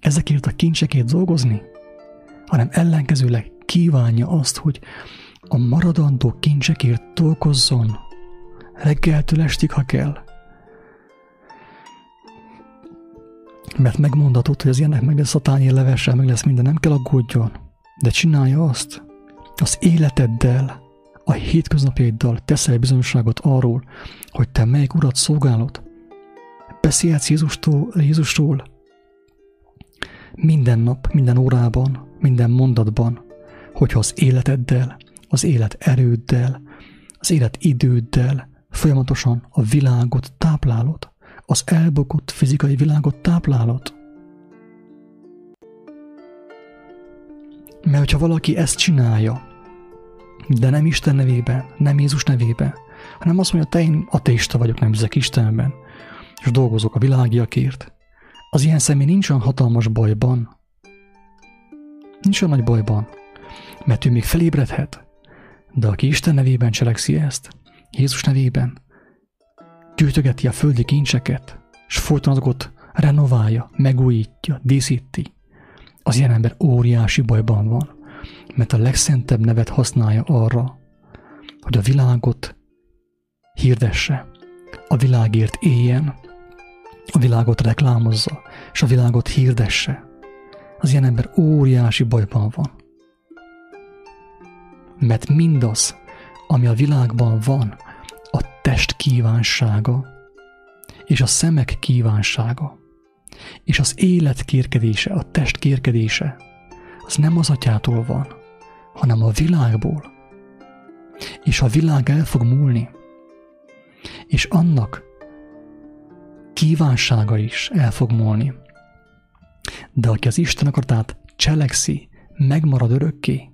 ezekért a kincsekért dolgozni, hanem ellenkezőleg kívánja azt, hogy a maradandó kincsekért dolgozzon, reggeltől estig, ha kell. Mert megmondatott, hogy az ilyenek meg lesz a tányér levessel, meg lesz minden, nem kell aggódjon. De csinálja azt, az életeddel, a hétköznapjaiddal teszel bizonyosságot arról, hogy te melyik urat szolgálod. Beszélhetsz Jézustól, Jézusról minden nap, minden órában, minden mondatban, hogyha az életeddel, az élet erőddel, az élet időddel folyamatosan a világot táplálod, az elbukott fizikai világot táplálod. Mert hogyha valaki ezt csinálja, de nem Isten nevében, nem Jézus nevében, hanem azt mondja, te én ateista vagyok, nem hiszek Istenben, és dolgozok a világiakért, az ilyen személy nincs olyan hatalmas bajban, nincs olyan nagy bajban, mert ő még felébredhet, de aki Isten nevében cselekszi ezt, Jézus nevében, gyűjtögeti a földi kincseket, és folyton renoválja, megújítja, díszíti, az ilyen ember óriási bajban van, mert a legszentebb nevet használja arra, hogy a világot hirdesse, a világért éljen, a világot reklámozza, és a világot hirdesse. Az ilyen ember óriási bajban van. Mert mindaz, ami a világban van, a test kívánsága, és a szemek kívánsága, és az élet kérkedése, a test kérkedése, az nem az atyától van, hanem a világból. És a világ el fog múlni, és annak kívánsága is el fog múlni. De aki az Isten akaratát cselekszi, megmarad örökké,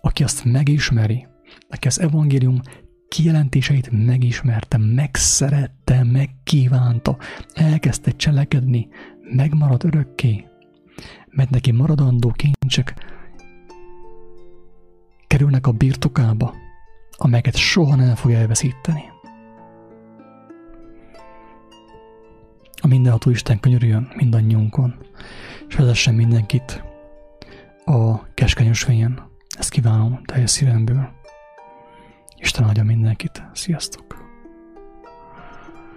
aki azt megismeri, aki az evangélium kijelentéseit megismerte, megszerette, megkívánta, elkezdte cselekedni, megmarad örökké, mert neki maradandó kincsek kerülnek a birtokába, amelyeket soha nem fog elveszíteni. A mindenható Isten könyörüljön mindannyiunkon, és vezessen mindenkit a keskeny Ezt kívánom teljes szívemből. Isten áldja mindenkit. Sziasztok!